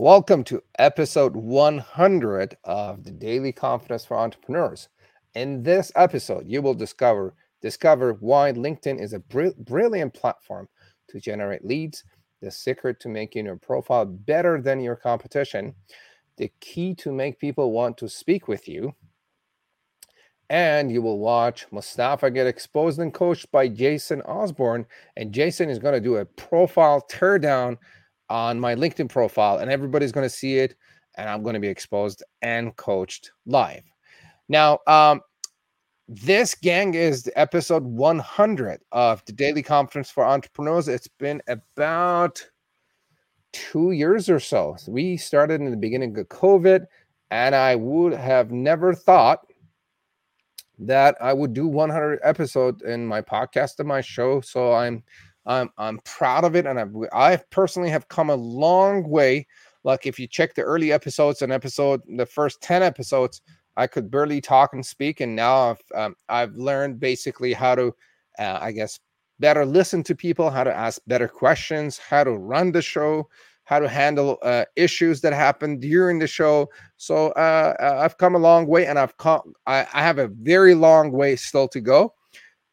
Welcome to episode 100 of the Daily Confidence for Entrepreneurs. In this episode, you will discover discover why LinkedIn is a br- brilliant platform to generate leads, the secret to making your profile better than your competition, the key to make people want to speak with you, and you will watch Mostafa get exposed and coached by Jason Osborn. And Jason is going to do a profile teardown on my LinkedIn profile, and everybody's going to see it, and I'm going to be exposed and coached live. Now, um, this gang is episode 100 of the Daily Confidence for Entrepreneurs. It's been about two years or so. We started in the beginning of COVID, and I would have never thought that I would do 100 episodes in my podcast and my show. So I'm I'm I'm proud of it, and I've I personally have come a long way. Like if you check the early episodes and episode the first ten episodes, I could barely talk and speak, and now I've um, I've learned basically how to, uh, I guess, better listen to people, how to ask better questions, how to run the show, how to handle uh, issues that happen during the show. So uh, uh I've come a long way, and I've come. I, I have a very long way still to go.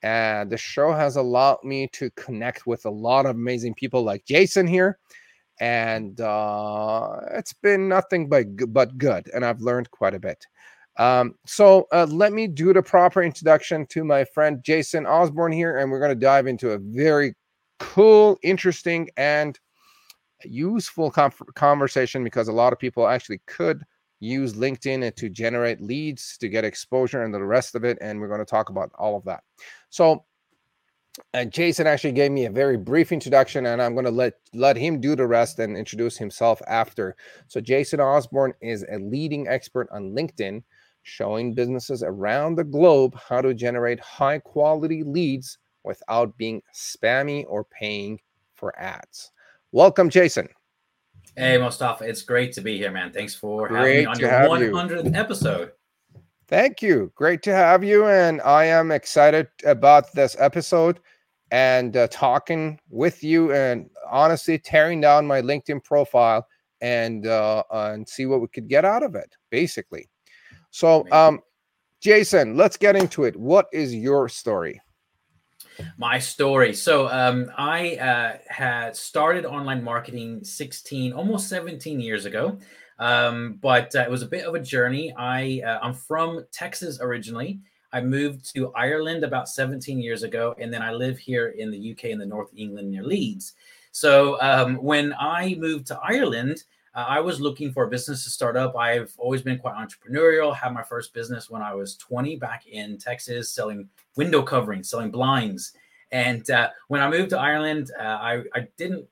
And the show has allowed me to connect with a lot of amazing people like Jason here. And uh, it's been nothing but, but good. And I've learned quite a bit. Um, so uh, let me do the proper introduction to my friend Jason Osborn here. And we're going to dive into a very cool, interesting, and useful com- conversation because a lot of people actually could use LinkedIn to generate leads, to get exposure, and the rest of it. And we're going to talk about all of that. So, and Jason actually gave me a very brief introduction, and I'm going to let let him do the rest and introduce himself after. So, Jason Osborn is a leading expert on LinkedIn, showing businesses around the globe how to generate high quality leads without being spammy or paying for ads. Welcome, Jason. Hey, Mostafa, it's great to be here, man. Thanks for great having me on your 100th you. episode. Thank you. Great to have you. And I am excited about this episode and uh, talking with you and honestly tearing down my LinkedIn profile and uh, and see what we could get out of it, basically. So, um, Jason, let's get into it. What is your story? My story. So um, I uh, had started online marketing 16, almost 17 years ago. Um, but uh, it was a bit of a journey. I uh, I'm from Texas originally. I moved to Ireland about 17 years ago, and then I live here in the UK in the North England near Leeds. So um, when I moved to Ireland, uh, I was looking for a business to start up. I've always been quite entrepreneurial. Had my first business when I was 20 back in Texas, selling window covering, selling blinds. And uh, when I moved to Ireland, uh, I, I didn't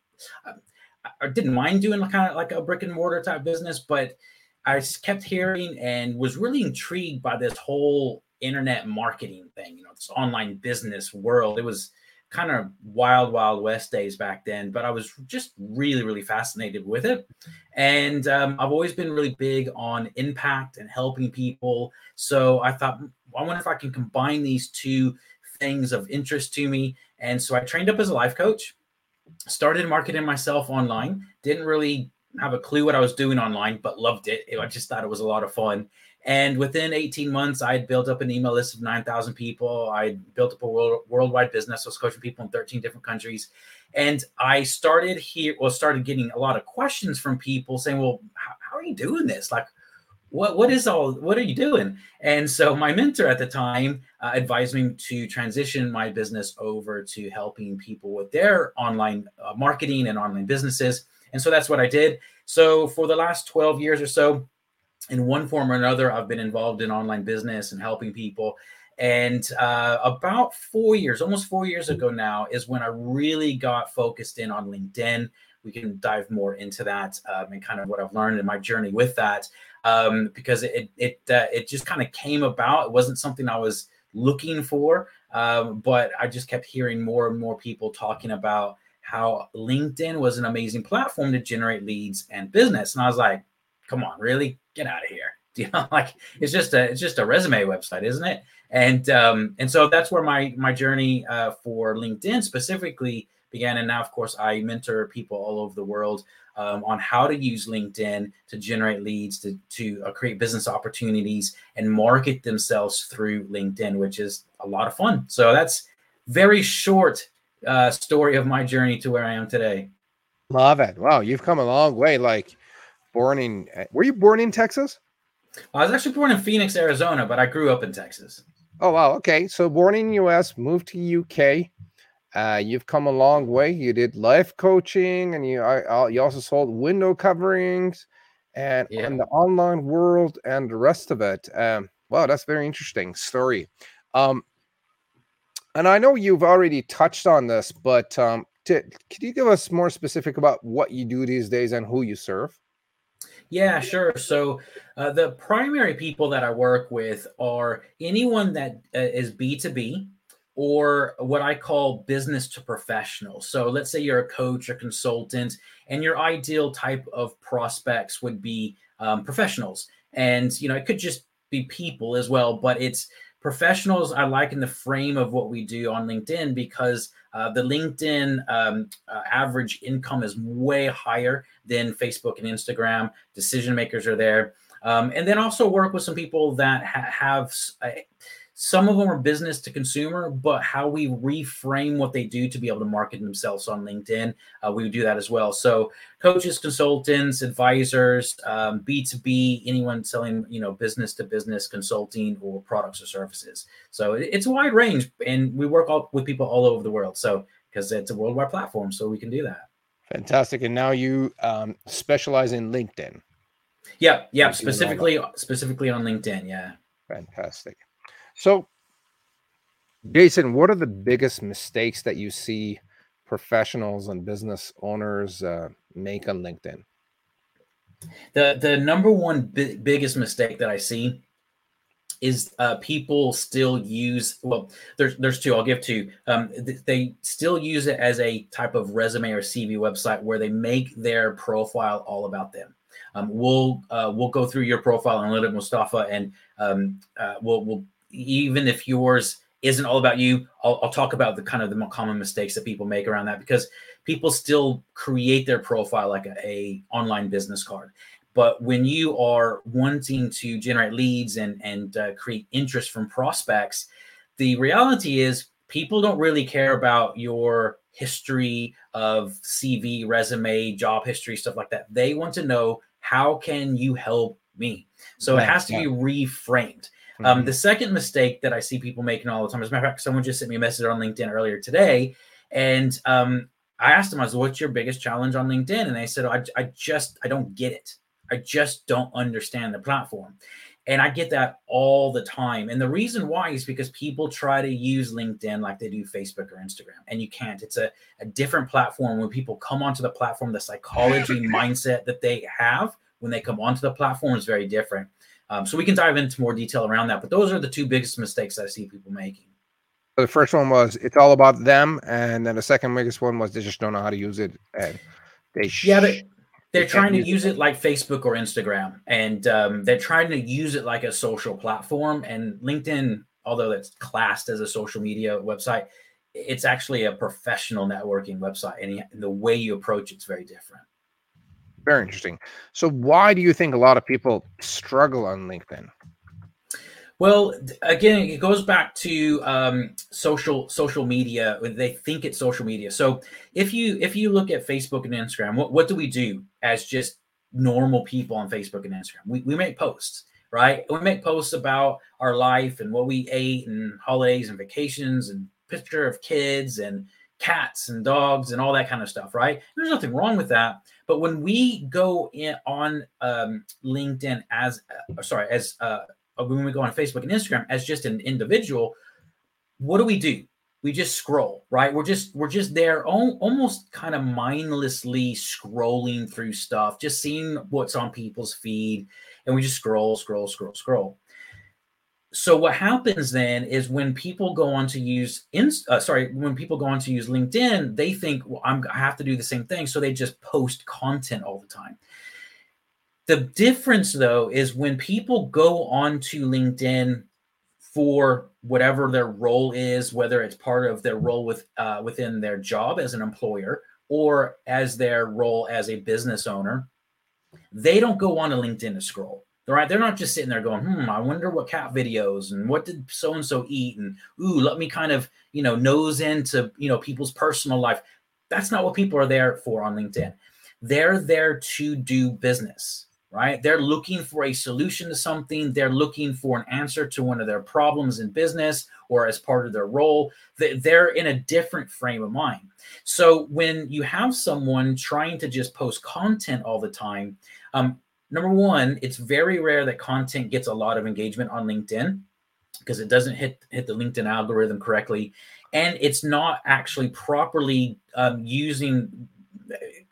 I didn't mind doing kind of like a brick and mortar type business, but I kept hearing and was really intrigued by this whole internet marketing thing, you know, this online business world. It was kind of wild, wild west days back then, but I was just really, really fascinated with it. And um, I've always been really big on impact and helping people. So I thought, I wonder if I can combine these two things of interest to me. And so I trained up as a life coach, started marketing myself online, didn't really have a clue what I was doing online, but loved it. I just thought it was a lot of fun. And within 18 months, I had built up an email list of 9,000 people. I built up a world, worldwide business. I was coaching people in 13 different countries. And I started here, well, started getting a lot of questions from people saying, well, how, how are you doing this? Like, what, what is all, what are you doing? And so my mentor at the time uh, advised me to transition my business over to helping people with their online uh, marketing and online businesses. And so that's what I did. So for the last 12 years or so, in one form or another, I've been involved in online business and helping people. And uh, about four years, almost four years ago now, is when I really got focused in on LinkedIn. We can dive more into that um, and kind of what I've learned in my journey with that, um, because it it uh, it just kind of came about. It wasn't something I was looking for, um, but I just kept hearing more and more people talking about how LinkedIn was an amazing platform to generate leads and business. And I was like, come on, really? Get out of here. You know, like it's just a it's just a resume website, isn't it? And um, and so that's where my my journey uh, for LinkedIn specifically began. And now, of course, I mentor people all over the world um, on how to use LinkedIn to generate leads, to, to uh, create business opportunities, and market themselves through LinkedIn, which is a lot of fun. So that's very short uh, story of my journey to where I am today. Love it. Wow, you've come a long way. Like born in, were you born in Texas? I was actually born in Phoenix, Arizona, but I grew up in Texas. Oh wow, okay. So born in US, moved to UK. Uh, you've come a long way. You did life coaching, and you I, you also sold window coverings, and yeah. in the online world and the rest of it. Um, wow, that's very interesting story. Um, and I know you've already touched on this, but um, to, could you give us more specific about what you do these days and who you serve? Yeah, sure. So uh, the primary people that I work with are anyone that uh, is B2B or what I call business to professional. So let's say you're a coach or consultant, and your ideal type of prospects would be um, professionals. And, you know, it could just be people as well, but it's professionals I like in the frame of what we do on LinkedIn because uh, the LinkedIn um, uh, average income is way higher than Facebook and Instagram. Decision makers are there. Um, and then also work with some people that ha- have uh, some of them are business to consumer, but how we reframe what they do to be able to market themselves on LinkedIn, uh, we would do that as well. So, coaches, consultants, advisors, um, B2B, anyone selling, you know, business to business consulting or products or services. So, it's a wide range, and we work all, with people all over the world. So, because it's a worldwide platform, so we can do that. Fantastic. And now you um, specialize in LinkedIn. Yep, yep. specifically specifically on LinkedIn. Yeah. Fantastic. So, Jason, what are the biggest mistakes that you see professionals and business owners uh, make on LinkedIn? The the number one bi- biggest mistake that I see is uh, people still use well there's there's two i'll give two um, th- they still use it as a type of resume or cv website where they make their profile all about them um, we'll uh, we'll go through your profile in a little bit mostafa and um, uh, we'll we'll even if yours isn't all about you, I'll, I'll, talk about the kind of the more common mistakes that people make around that because people still create their profile like a, a online business card. But when you are wanting to generate leads and and uh, create interest from prospects, the reality is people don't really care about your history of CV, resume, job history, stuff like that. They want to know how can you help me. So it has to be reframed. Um, mm-hmm. Um, the second mistake that I see people making all the time, as a matter of fact, someone just sent me a message on LinkedIn earlier today, and um, I asked them, I was, "What's your biggest challenge on LinkedIn?" And they said, I, "I just, I don't get it. I just don't understand the platform." And I get that all the time. And the reason why is because people try to use LinkedIn like they do Facebook or Instagram, and you can't. It's a, a different platform. When people come onto the platform, the psychology mindset that they have when they come onto the platform is very different. Um, so we can dive into more detail around that. But those are the two biggest mistakes I see people making. The first one was it's all about them, and then the second biggest one was they just don't know how to use it, and they sh- yeah they, they're they trying to use, it. it. like Facebook or Instagram, and um, they're trying to use it like a social platform. And LinkedIn, although that's classed as a social media website, it's actually a professional networking website, and the way you approach it's very different. Very interesting. So, why do you think a lot of people struggle on LinkedIn? Well, again, it goes back to um, social social media. They think it's social media. So, if you if you look at Facebook and Instagram, what what do we do as just normal people on Facebook and Instagram? We we make posts, right? We make posts about our life and what we ate and holidays and vacations and picture of kids and cats and dogs and all that kind of stuff, right? There's nothing wrong with that. But when we go in on um, LinkedIn as, uh, sorry, as uh, when we go on Facebook and Instagram as just an individual, what do we do? We just scroll, right? We're just we're just there, almost kind of mindlessly scrolling through stuff, just seeing what's on people's feed, and we just scroll, scroll, scroll, scroll so what happens then is when people go on to use uh, sorry when people go on to use linkedin they think well I'm, i have to do the same thing so they just post content all the time the difference though is when people go on to linkedin for whatever their role is, whether it's part of their role with uh, within their job as an employer or as their role as a business owner, they don't go on to LinkedIn to scroll. Right? They're not just sitting there going, "Hmm, I wonder what cat videos and what did so and so eat," and "Ooh, let me kind of you know nose into you know people's personal life." That's not what people are there for on LinkedIn. They're there to do business right? They're looking for a solution to something. They're looking for an answer to one of their problems in business or as part of their role. They're in a different frame of mind. So when you have someone trying to just post content all the time, um, number one, it's very rare that content gets a lot of engagement on LinkedIn because it doesn't hit hit the LinkedIn algorithm correctly, and it's not actually properly um, using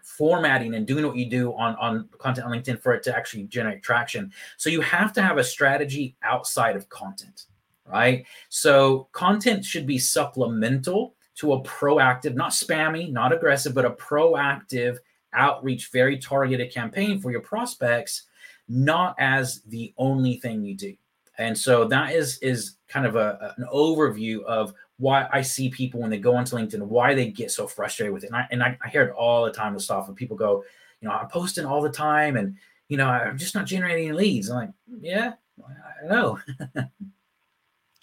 formatting and doing what you do on, on content on LinkedIn for it to actually generate traction. So you have to have a strategy outside of content, right? So content should be supplemental to a proactive, not spammy, not aggressive, but a proactive outreach, very targeted campaign for your prospects, not as the only thing you do. And so that is is kind of a, an overview of why I see people when they go onto LinkedIn, why they get so frustrated with it. And I, and I, I hear it all the time with stuff when people go, you know, I'm posting all the time and, you know, I'm just not generating leads. I'm like, yeah, I know.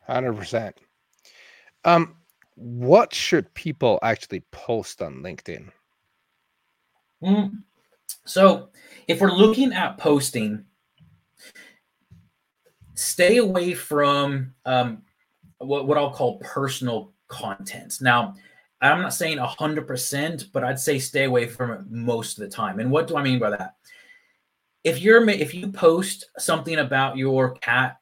100%. Um, what should people actually post on LinkedIn? Mm. So if we're looking at posting, stay away from um, what, what I'll call personal content. Now, I'm not saying 100%, but I'd say stay away from it most of the time. And what do I mean by that? If you're if you post something about your cat,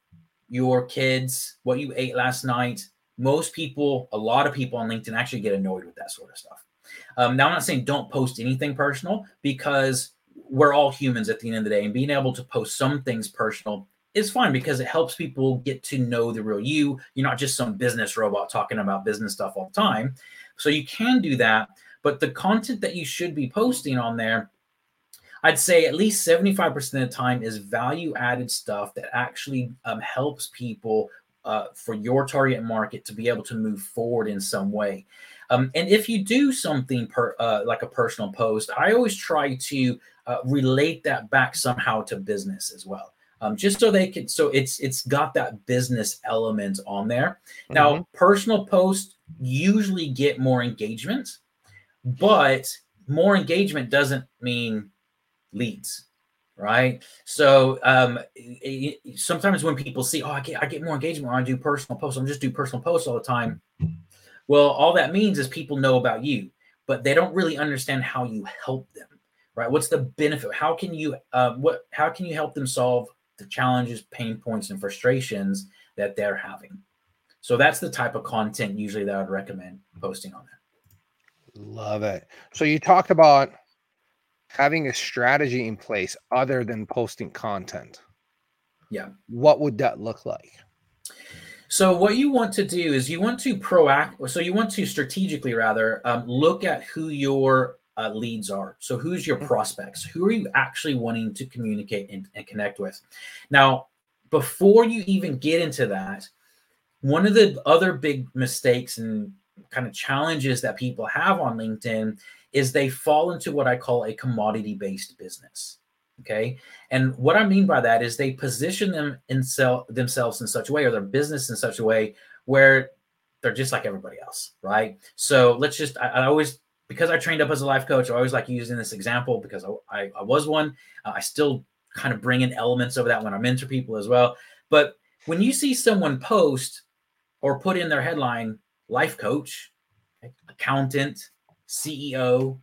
your kids, what you ate last night, most people, a lot of people on LinkedIn actually get annoyed with that sort of stuff. Um, now, I'm not saying don't post anything personal because we're all humans at the end of the day, and being able to post some things personal is fine because it helps people get to know the real you. You're not just some business robot talking about business stuff all the time. So you can do that. But the content that you should be posting on there, I'd say at least 75% of the time is value added stuff that actually um, helps people uh, for your target market to be able to move forward in some way. Um, and if you do something per, uh, like a personal post, I always try to uh, relate that back somehow to business as well. Um, just so they can so it's it's got that business element on there. Mm-hmm. now personal posts usually get more engagement but more engagement doesn't mean leads right? So um it, sometimes when people see oh i get i get more engagement when i do personal posts. I'm just do personal posts all the time well all that means is people know about you but they don't really understand how you help them right what's the benefit how can you uh, what how can you help them solve the challenges, pain points, and frustrations that they're having. So that's the type of content usually that I would recommend posting on there. Love it. So you talked about having a strategy in place other than posting content. Yeah. What would that look like? So what you want to do is you want to proact. So you want to strategically rather um, look at who your uh, leads are. So, who's your mm-hmm. prospects? Who are you actually wanting to communicate and, and connect with? Now, before you even get into that, one of the other big mistakes and kind of challenges that people have on LinkedIn is they fall into what I call a commodity based business. Okay. And what I mean by that is they position them in sell, themselves in such a way or their business in such a way where they're just like everybody else. Right. So let's just, I, I always because I trained up as a life coach, I always like using this example because I, I, I was one. Uh, I still kind of bring in elements of that when I mentor people as well. But when you see someone post or put in their headline, life coach, accountant, CEO,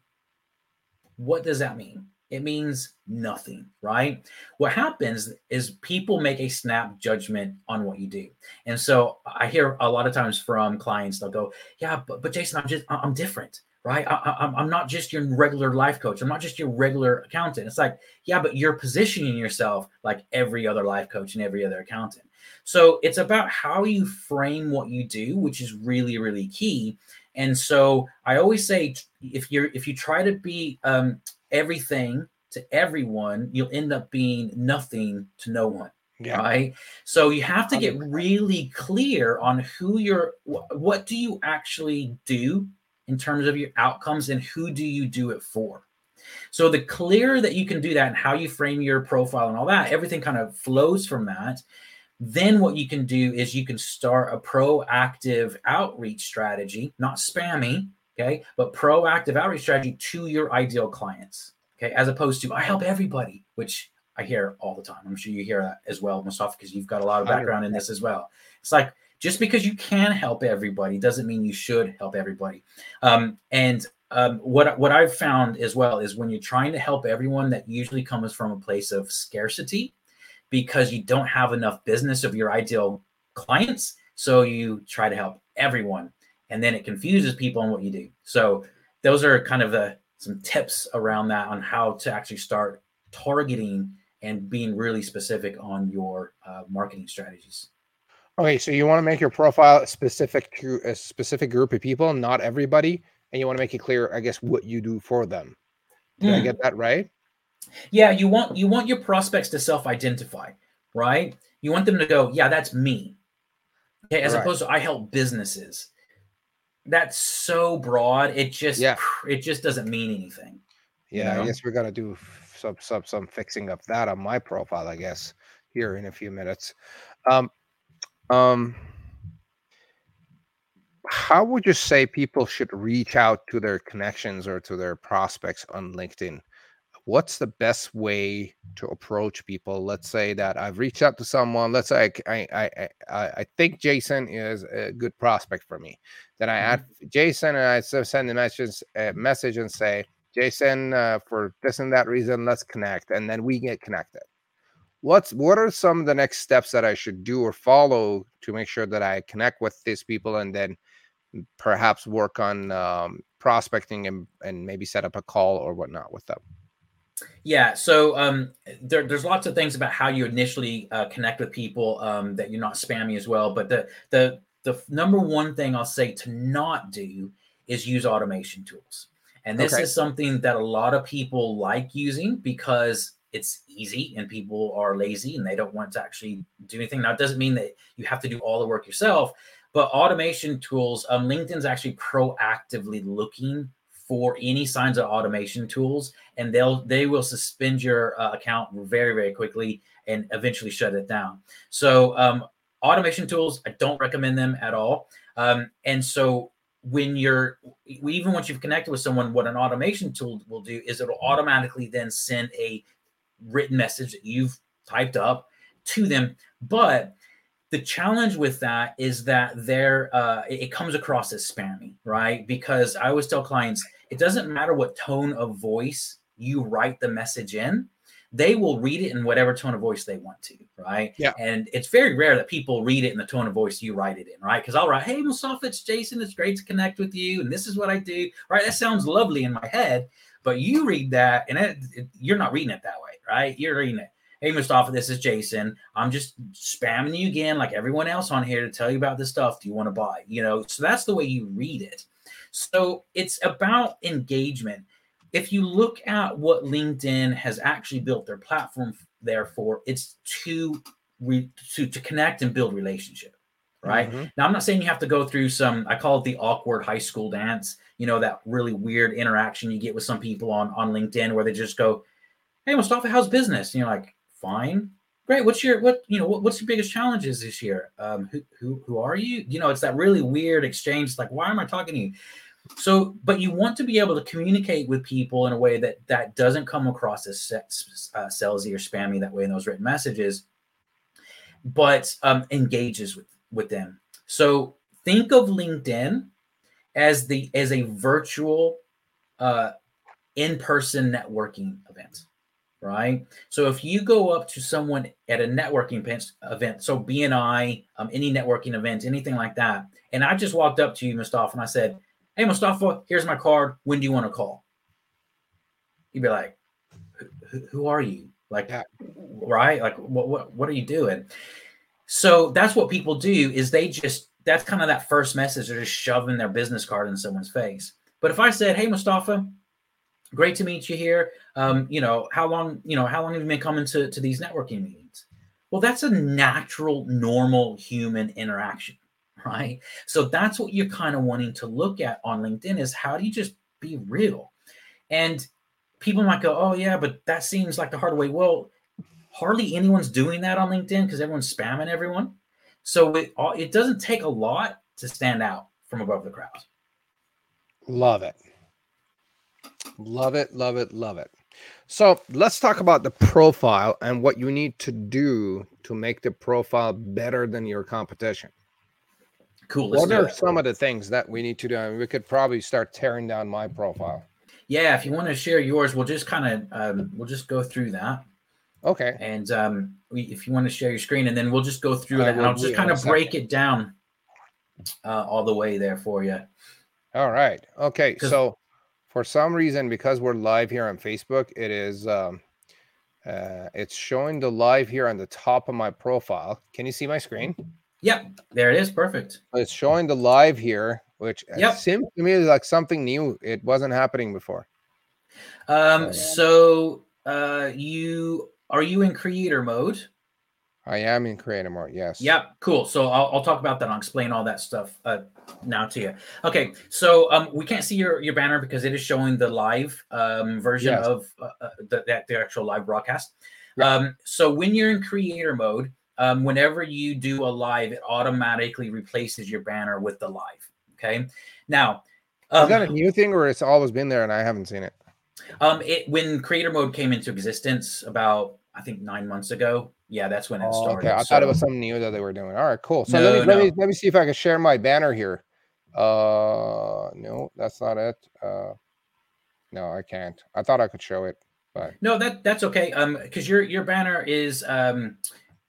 what does that mean? It means nothing, right? What happens is people make a snap judgment on what you do. And so I hear a lot of times from clients, they'll go, Yeah, but, but Jason, I'm just, I'm different right? I, am not just your regular life coach. I'm not just your regular accountant. It's like, yeah, but you're positioning yourself like every other life coach and every other accountant. So it's about how you frame what you do, which is really, really key. And so I always say, if you're if you try to be um, everything to everyone, you'll end up being nothing to no one. Yeah. Right. So you have to get really clear on who you're, what do you actually do in terms of your outcomes and who do you do it for? So the clearer that you can do that and how you frame your profile and all that, everything kind of flows from that. Then what you can do is you can start a proactive outreach strategy, not spammy, okay, but proactive outreach strategy to your ideal clients, okay, as opposed to I help everybody, which I hear all the time. I'm sure you hear that as well, Mostafa, because you've got a lot of background in this as well. It's like just because you can help everybody doesn't mean you should help everybody. Um, and um, what what I've found as well is when you're trying to help everyone, that usually comes from a place of scarcity, because you don't have enough business of your ideal clients. So you try to help everyone, and then it confuses people on what you do. So those are kind of the some tips around that on how to actually start targeting and being really specific on your uh, marketing strategies. Okay, so you want to make your profile specific to a specific group of people, not everybody, and you want to make it clear, I guess, what you do for them. Did mm. I hmm. get that right? Yeah, you want you want your prospects to self-identify, right? You want them to go, yeah, that's me. Okay, as right. opposed to I help businesses. That's so broad. It just yeah. it just doesn't mean anything. Yeah, you know? I guess we're gonna do some some some fixing up that on my profile, I guess, here in a few minutes. Um, um, how would you say people should reach out to their connections or to their prospects on LinkedIn? What's the best way to approach people? Let's say that I've reached out to someone. Let's say I I I, I think Jason is a good prospect for me. Then I add mm-hmm. Jason and I send a message, a message and say, Jason, uh, for this and that reason, let's connect, and then we get connected. What's what are some of the next steps that I should do or follow to make sure that I connect with these people, and then perhaps work on um, prospecting and and maybe set up a call or whatnot with them. Yeah, so um, there, there's lots of things about how you initially uh, connect with people um, that you're not spammy as well. But the the the number one thing I'll say to not do is use automation tools. And this okay. is something that a lot of people like using because it's easy and people are lazy and they don't want to actually do anything. Now, it doesn't mean that you have to do all the work yourself, but automation tools, um, LinkedIn's actually proactively looking for any signs of automation tools and they'll they will suspend your uh, account very very quickly and eventually shut it down so um, automation tools i don't recommend them at all um, and so when you're even once you've connected with someone, what an automation tool will do is it'll automatically then send a written message that you've typed up to them. But the challenge with that is that there uh, it comes across as spammy, right? Because I always tell clients it doesn't matter what tone of voice you write the message in they will read it in whatever tone of voice they want to, right? Yeah. And it's very rare that people read it in the tone of voice you write it in, right? Because I'll write, "Hey, Mostafa, it's Jason. It's great to connect with you, and this is what I do." Right? That sounds lovely in my head, but you read that, and it, it, you're not reading it that way, right? You're reading it. Hey, Mostafa, this is Jason. I'm just spamming you again, like everyone else on here, to tell you about this stuff. Do you want to buy? You know, so that's the way you read it. So it's about engagement if you look at what LinkedIn has actually built their platform there for, it's to re, to to connect and build relationship. Right mm-hmm. now, I'm not saying you have to go through some. I call it the awkward high school dance. You know that really weird interaction you get with some people on on LinkedIn where they just go, "Hey, Mostafa, how's business?" And you're like, "Fine." Great. What's your what you know? What, what's your biggest challenges this year? Um, who who who are you? You know, it's that really weird exchange. It's like, why am I talking to you? So, but you want to be able to communicate with people in a way that that doesn't come across as uh, salesy or spammy that way in those written messages, but um, engages with with them. So think of LinkedIn as the as a virtual uh, in-person networking event right so if you go up to someone at a networking event so bni um, any networking event anything like that and i just walked up to you mostafa and i said Hey, Mostafa, here's my card. When do you want to call? You'd be like, who are you? Like, yeah. right? Like, what, what, what are you doing? So that's what people do is they just, that's kind of that first message. They're just shoving their business card in someone's face. But if I said, Hey, Mostafa, great to meet you here. Um, you know, how long, you know, how long have you been coming to, to these networking meetings? Well, that's a natural, normal human interaction, right? So that's what you're kind of wanting to look at on LinkedIn is how do you just be real? And people might go, oh, yeah, but that seems like the hard way. Well, hardly anyone's doing that on LinkedIn because everyone's spamming everyone. So it, it doesn't take a lot to stand out from above the crowd. Love it. Love it, love it, love it. So let's talk about the profile and what you need to do to make the profile better than your competition. Cool. What are some of the things that we need to do? I mean, we could probably start tearing down my profile. Yeah, if you want to share yours, we'll just kind of um, we'll just go through that. Okay. And um, we, if you want to share your screen, and then we'll just go through it, and I'll just kind of break it down uh, all the way there for you. All right. Okay. So for some reason, because we're live here on Facebook, it is um, uh, it's showing the live here on the top of my profile. Can you see my screen? Yep, there it is. Perfect. It's showing the live here, which yep. seems to me like something new. It wasn't happening before. Um, so uh, you are you in creator mode? I am in creator mode. Yes. Yep. Cool. So I'll, I'll talk about that. I'll explain all that stuff uh, now to you. Okay. So um, we can't see your, your banner because it is showing the live um, version yes. of uh, uh the, that the actual live broadcast. Um, so when you're in creator mode, um, whenever you do a live, it automatically replaces your banner with the live. Okay. Now, um, is that a new thing or it's always been there and I haven't seen it? Um, it when creator mode came into existence about I think nine months ago. Yeah, that's when it oh, started. Okay, I so, thought it was something new that they were doing. All right, cool. So no, let me no. let me let me see if I can share my banner here. Uh, no, that's not it. Uh, no, I can't. I thought I could show it, but no, that that's okay. Um, because your your banner is um,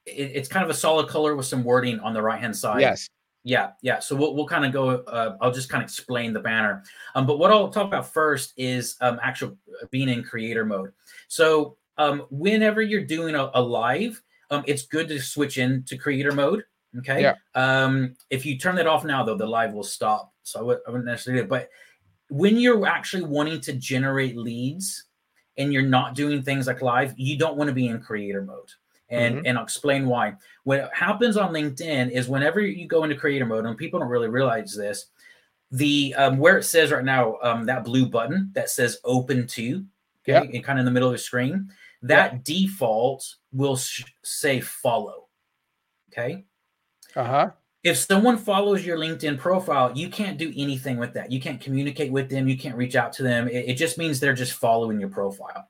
it, it's kind of a solid color with some wording on the right hand side. Yes. Yeah, yeah. So we'll, we'll kind of go. Uh, I'll just kind of explain the banner. Um, but what I'll talk about first is um, actual uh, being in creator mode. So um, whenever you're doing a, a live, um, it's good to switch into creator mode. Okay. Yeah. Um, if you turn that off now, though, the live will stop. So I, would, I wouldn't necessarily do it. But when you're actually wanting to generate leads and you're not doing things like live, you don't want to be in creator mode. And, mm-hmm. and I'll explain why. What happens on LinkedIn is whenever you go into creator mode, and people don't really realize this, the um, where it says right now, um, that blue button that says open to, okay, and kind of in the middle of the screen, that default will sh- say follow. Okay. Uh huh. If someone follows your LinkedIn profile, you can't do anything with that. You can't communicate with them. You can't reach out to them. It, it just means they're just following your profile.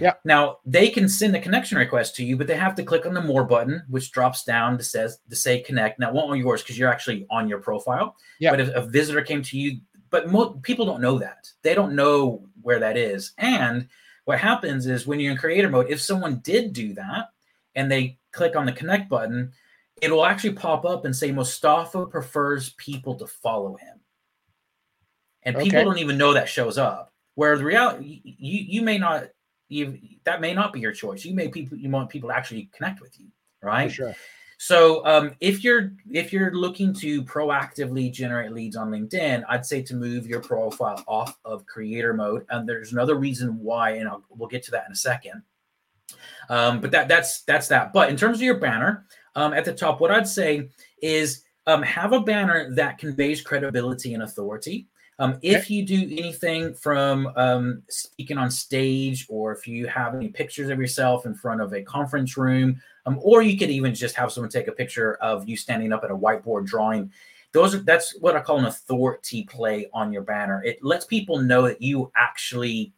Yeah. Now they can send a connection request to you, but they have to click on the more button, which drops down to says to say connect. Now, won't on yours because you're actually on your profile. Yeah. But if a visitor came to you, but mo- people don't know that. They don't know where that is. And what happens is when you're in creator mode, if someone did do that and they click on the connect button, it will actually pop up and say Mostafa prefers people to follow him. And people okay. don't even know that shows up. Where the reality, you you may not you that may not be your choice. You may people you want people to actually connect with you, right? Sure. So um, if you're if you're looking to proactively generate leads on LinkedIn, I'd say to move your profile off of creator mode. And there's another reason why, and I'll, we'll get to that in a second. Um, but that that's that's that. But in terms of your banner, um, at the top, what I'd say is um, have a banner that conveys credibility and authority. Um, if you do anything from um, speaking on stage, or if you have any pictures of yourself in front of a conference room, um, or you could even just have someone take a picture of you standing up at a whiteboard drawing. Those are that's what I call an authority play on your banner. It lets people know that you actually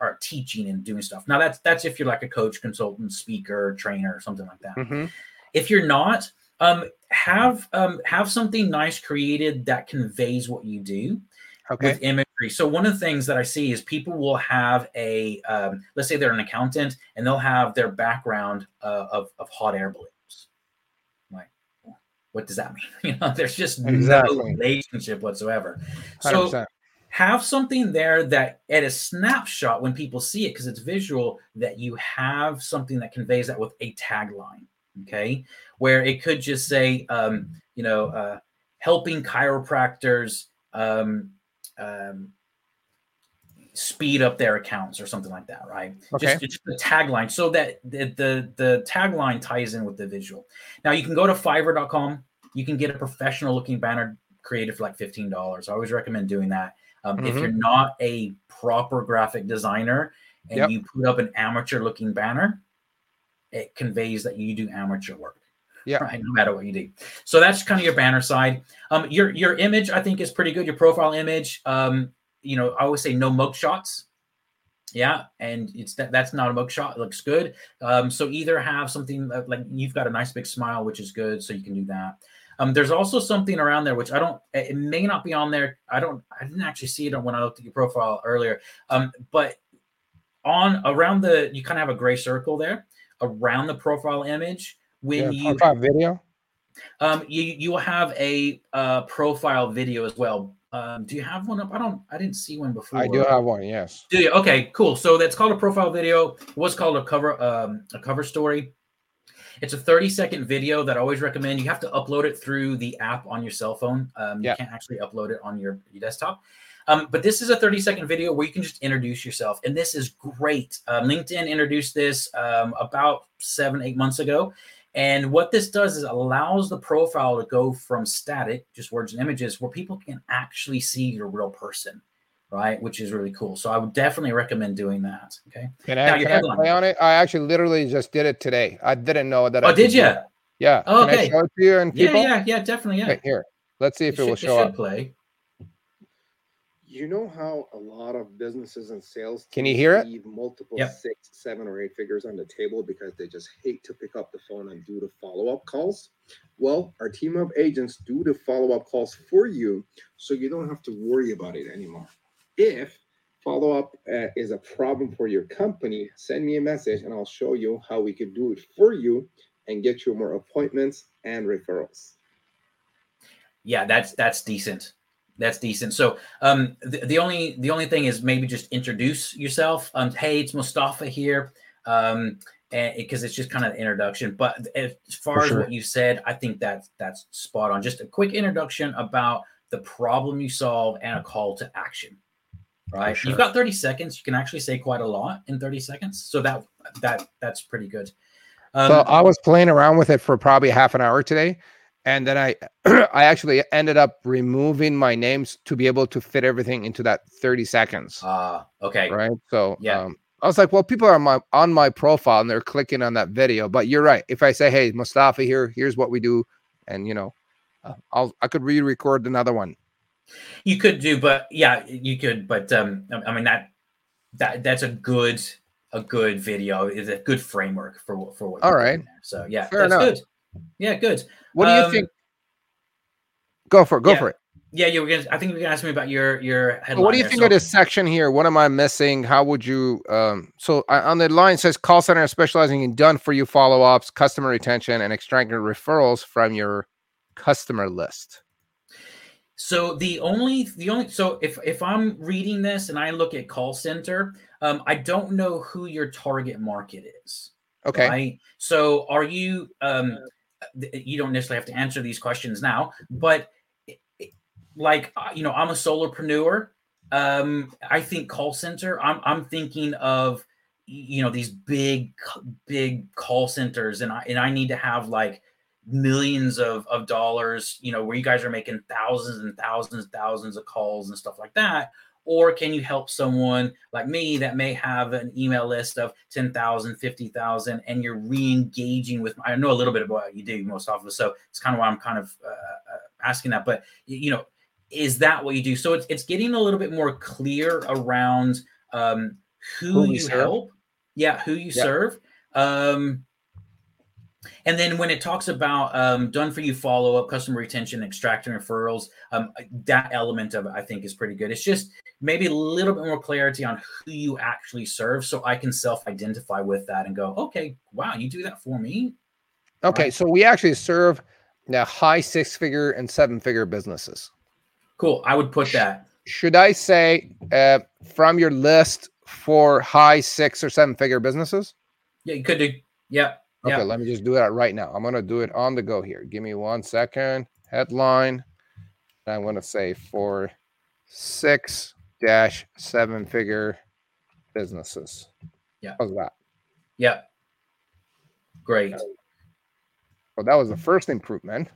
are teaching and doing stuff. Now that's that's if you're like a coach, consultant, speaker, trainer, or something like that. Mm-hmm. If you're not, um, have um, have something nice created that conveys what you do okay. with imagery. So one of the things that I see is people will have a um, let's say they're an accountant and they'll have their background uh, of of hot air balloons. Like, what does that mean? You know, there's just exactly. no relationship whatsoever. 100%. So have something there that at a snapshot when people see it because it's visual that you have something that conveys that with a tagline okay where it could just say um, you know uh, helping chiropractors um, um, speed up their accounts or something like that, right? Okay. Just, just the tagline so that the, the the tagline ties in with the visual. Now you can go to fiverr.com, you can get a professional looking banner created for like $15. I always recommend doing that. Um, If Mhm. you're not a proper graphic designer and Yep. you put up an amateur looking banner, it conveys that you do amateur work. Yeah. Right, no matter what you do. So that's kind of your banner side. Um, your your image, I think, is pretty good. Your profile image. Um, you know, I always say no mug shots. Yeah, and it's that that's not a mug shot. It looks good. Um, so either have something that, like you've got a nice big smile, which is good, so you can do that. Um, there's also something around there which I don't. It may not be on there. I don't. I didn't actually see it when I looked at your profile earlier. Um, but on around the you kind of have a gray circle there around the profile image when Yeah, you video. um you you will have a uh profile video as well. Um do you have one up? I don't i didn't see one before I do have one. Yes. do you? Okay cool. So that's called a profile video. What's called a cover um a cover story. It's a 30 second video that i always recommend. You have to upload it through the app on your cell phone. Um you can't actually upload it on your, your desktop. Um, but this is a 30 second video where you can just introduce yourself and this is great. Um, linkedin introduced this um, about seven eight months ago and what this does is allows the profile to go from static, just words and images, where people can actually see your real person, right? Which is really cool. So I would definitely recommend doing that. Okay. Can Now, I, your can I play on it? I actually literally just did it today. I didn't know that. I Oh, could did you? Yeah. Oh, Can I okay. show it to you and Yeah, people? yeah, yeah, yeah, definitely. Yeah. Okay, here. Let's see if it, should, will it show should up. play. You know how a lot of businesses and sales Can you teams hear it? leave multiple Yep. six, seven, or eight figures on the table because they just hate to pick up the phone and do the follow-up calls? Well, our team of agents do the follow-up calls for you, so you don't have to worry about it anymore. If follow-up uh, is a problem for your company, send me a message and I'll show you how we can do it for you and get you more appointments and referrals. Yeah, that's that's decent. That's decent. So um the, the only the only thing is maybe just introduce yourself. Um, hey, it's Mostafa here. Um because it's just kind of introduction. But as far For as what you said, I think that's that's spot on. Just a quick introduction about the problem you solve and a call to action. Right. sure. You've got 30 seconds. You can actually say quite a lot in 30 seconds. So that that that's pretty good. Um, so I was playing around with it for probably half an hour today, and then I I actually ended up removing my names to be able to fit everything into that 30 seconds. uh, okay. right? So Yeah. um, I was like, well, people are on my on my profile and they're clicking on that video. But you're right. If I say, hey, Mostafa here, here's what we do, and you know, uh, I'll I could re-record another one. You could do, but yeah, you could, but um, I- mean that that that's a good a good video. Is a good framework for what for what. All you're right. doing there. So yeah, Fair that's enough. good. Yeah, good. What do you Um, think? Go for it. Go yeah, for it. Yeah, you were gonna. I think you were gonna ask me about your your headline. What do you there. think So- of this section here? What am I missing? How would you? Um, so uh, on the line says call center specializing in done for you follow ups, customer retention, and extracting referrals from your customer list. So the only the only so if if I'm reading this and I look at call center, um, I don't know who your target market is. Okay. Right. So are you um you don't necessarily have to answer these questions now, but like uh, you know, I'm a solopreneur. Um, I think call center, I'm I'm thinking of you know these big big call centers and I and I need to have like millions of, of dollars, you know, where you guys are making thousands and thousands and thousands of calls and stuff like that. Or can you help someone like me that may have an email list of 10,000, 50,000, and you're re engaging with, I know a little bit about what you do most often. So it's kind of why I'm kind of uh, uh, asking that. But, you know, is that what you do? So it's, it's getting a little bit more clear around um, who, Who you serve. help. Yeah, who you Yeah. serve. Um, and then when it talks about um, done for you follow up, customer retention, extracting referrals, um, that element of it I think is pretty good. It's just maybe a little bit more clarity on who you actually serve, so I can self identify with that and go, okay, wow, you do that for me. Okay. Right. So we actually serve the high six figure and seven figure businesses. Cool. I would put that. Should I say uh, from your list for high six or seven figure businesses? Yeah, you could do. Yeah. Okay, Yeah. let me just do that right now. I'm gonna do it on the go here. Give me one second. Headline. I'm gonna say for six dash seven figure businesses. Yeah. How's that? Yep. Great. Well, that was the first improvement.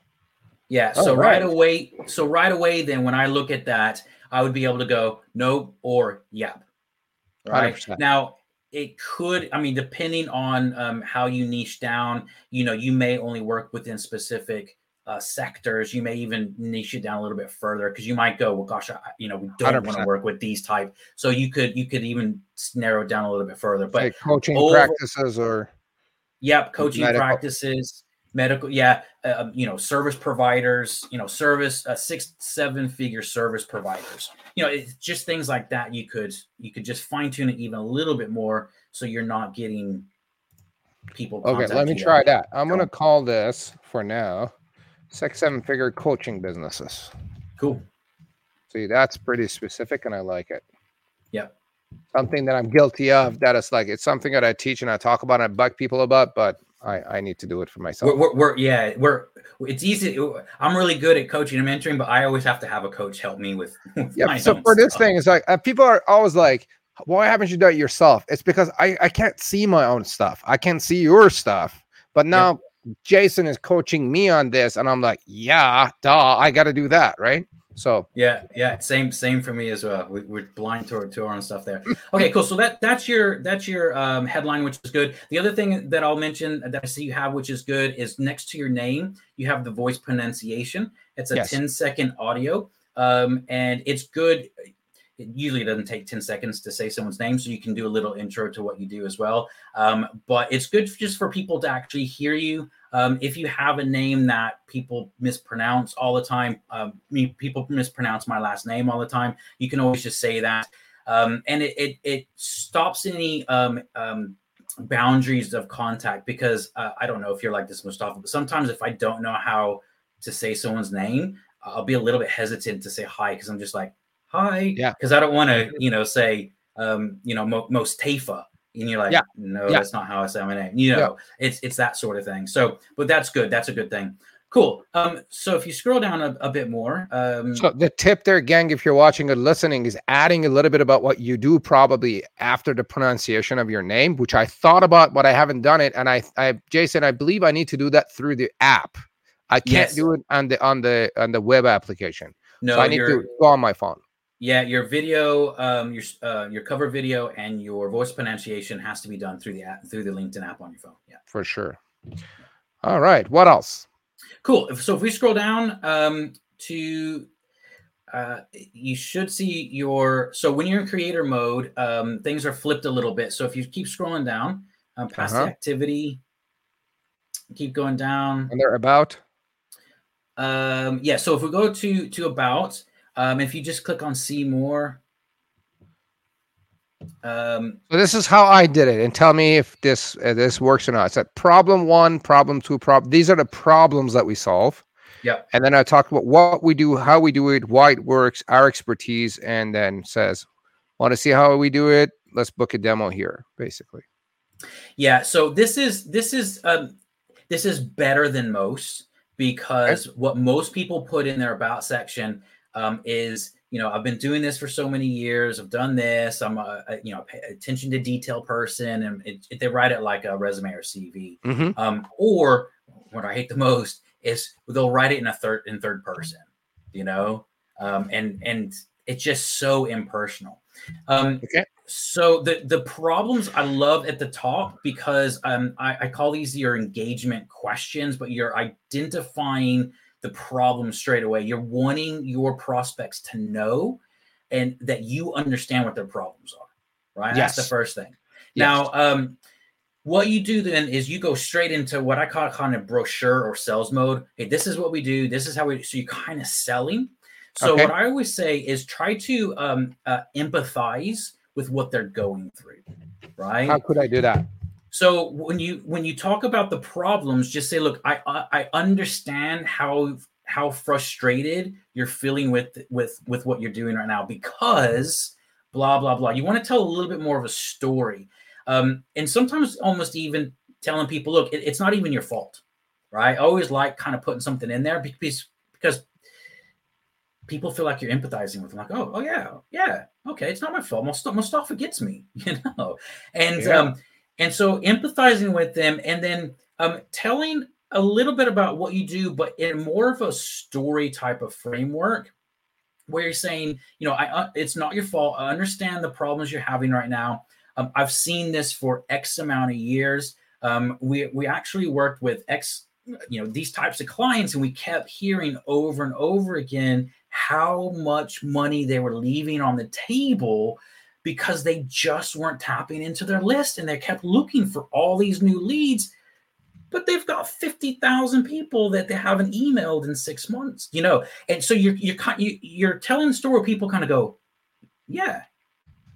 Yeah. Oh, So right. right. away, so right away, then when I look at that, I would be able to go no or yep. Right 100%. now, it could. I mean, depending on um, how you niche down, you know, you may only work within specific uh, sectors. You may even niche it down a little bit further because you might go, well, gosh, I, you know, we don't want to work with these type. So you could you could even narrow it down a little bit further. But like coaching over- practices or Yep, coaching medical. practices, medical, yeah, uh, um, you know, service providers, you know, service uh, six, seven figure service providers. You know, it's just things like that. You could you could just fine tune it even a little bit more, so you're not getting people. okay. Let me try that. I'm gonna call this for now six seven figure coaching businesses. Cool. See, that's pretty specific, and I like it. Yep. Something that I'm guilty of. That is like it's something that I teach and I talk about and I bug people about, but I I need to do it for myself. We're, we're, we're yeah we're it's easy. I'm really good at coaching and mentoring, but I always have to have a coach help me with. with Yeah. my So for this stuff. thing, it's like uh, people are always like, "Why haven't you done it yourself?" It's because I I can't see my own stuff. I can't see your stuff, but now Jason is coaching me on this, and I'm like, "Yeah, duh, I got to do that, right?" So Yeah, yeah, same, same for me as well. We, we're blind to our, to our own stuff there. Okay, cool. So that that's your that's your um, headline, which is good. The other thing that I'll mention that I see you have, which is good, is next to your name, you have the voice pronunciation. It's a Yes. 10 second audio, um, and it's good. It usually doesn't take 10 seconds to say someone's name, so you can do a little intro to what you do as well. Um, but it's good just for people to actually hear you. Um, if you have a name that people mispronounce all the time, um, me, people mispronounce my last name all the time. You can always just say that, um, and it, it it stops any um, boundaries of contact because uh, I don't know if you're like this, Mostafa, but sometimes if I don't know how to say someone's name, I'll be a little bit hesitant to say hi because I'm just like hi, Yeah. because I don't want to, you know, say um, you know, Mo- Mostafa. And you're like, Yeah. no, Yeah. that's not how I say my name. You know, Yeah. it's it's that sort of thing. So, but that's good. That's a good thing. Cool. Um, so if you scroll down a, a bit more, um, So the tip there, gang, if you're watching or listening, is adding a little bit about what you do probably after the pronunciation of your name, which I thought about, but I haven't done it. And I, I, Jason, I believe I need to do that through the app. I can't Yes. do it on the on the on the web application. no, so I need to go on my phone. Yeah, your video, um, your uh, your cover video and your voice pronunciation has to be done through the app through the LinkedIn app on your phone. Yeah. for sure. All right. What else? Cool. So if we scroll down um, to, uh, you should see your. So when you're in creator mode, um, things are flipped a little bit. So if you keep scrolling down um, past Uh-huh. the activity, keep going down. And they're about. Um, yeah. So if we go to to about, um, if you just click on see more. Um, So this is how I did it, and tell me if this uh, this works or not. It's like problem one, problem two, problem. These are the problems that we solve. Yep. And then I talk about what we do, how we do it, why it works, our expertise, and then says, "Want to see how we do it? Let's book a demo here." Basically. Yeah, so this is this is um this is better than most because what most people put in their about section um is you know I've been doing this for so many years I've done this I'm a, a you know pay attention to detail person and it, it- they write it like a resume or CV Mm-hmm. um or what I hate the most is they'll write it in a third in third person you know um and and it's just so impersonal um Okay. so the the problems I love at the top because um I, I call these your engagement questions, but you're identifying the problem straight away. You're wanting your prospects to know and that you understand what their problems are. Right. Yes. That's the first thing. Yes. Now, um, what you do then is you go straight into what I call kind of brochure or sales mode. Hey, this is what we do. This is how we. So you're kind of selling. So Okay. what I always say is try to um, uh, empathize with what they're going through, right? How could I do that? So when you when you talk about the problems, just say, look, I I, I understand how how frustrated you're feeling with with with what you're doing right now because blah blah blah. You want to tell a little bit more of a story, um, and sometimes almost even telling people, look, it- it's not even your fault, right? I always like kind of putting something in there because because people feel like you're empathizing with them, like, oh, oh yeah, yeah, okay, it's not my fault. Mostafa, stuff gets me, you know, and Yeah. um, and so empathizing with them, and then um, telling a little bit about what you do, but in more of a story type of framework, where you're saying, you know, I uh, it's not your fault. I understand the problems you're having right now. Um, I've seen this for X amount of years. Um, we we actually worked with X, you know, these types of clients, and we kept hearing over and over again how much money they were leaving on the table because they just weren't tapping into their list and they kept looking for all these new leads but they've got 50,000 people that they haven't emailed in 6 months you know? And so you're you're you, you're telling a story people kind of go yeah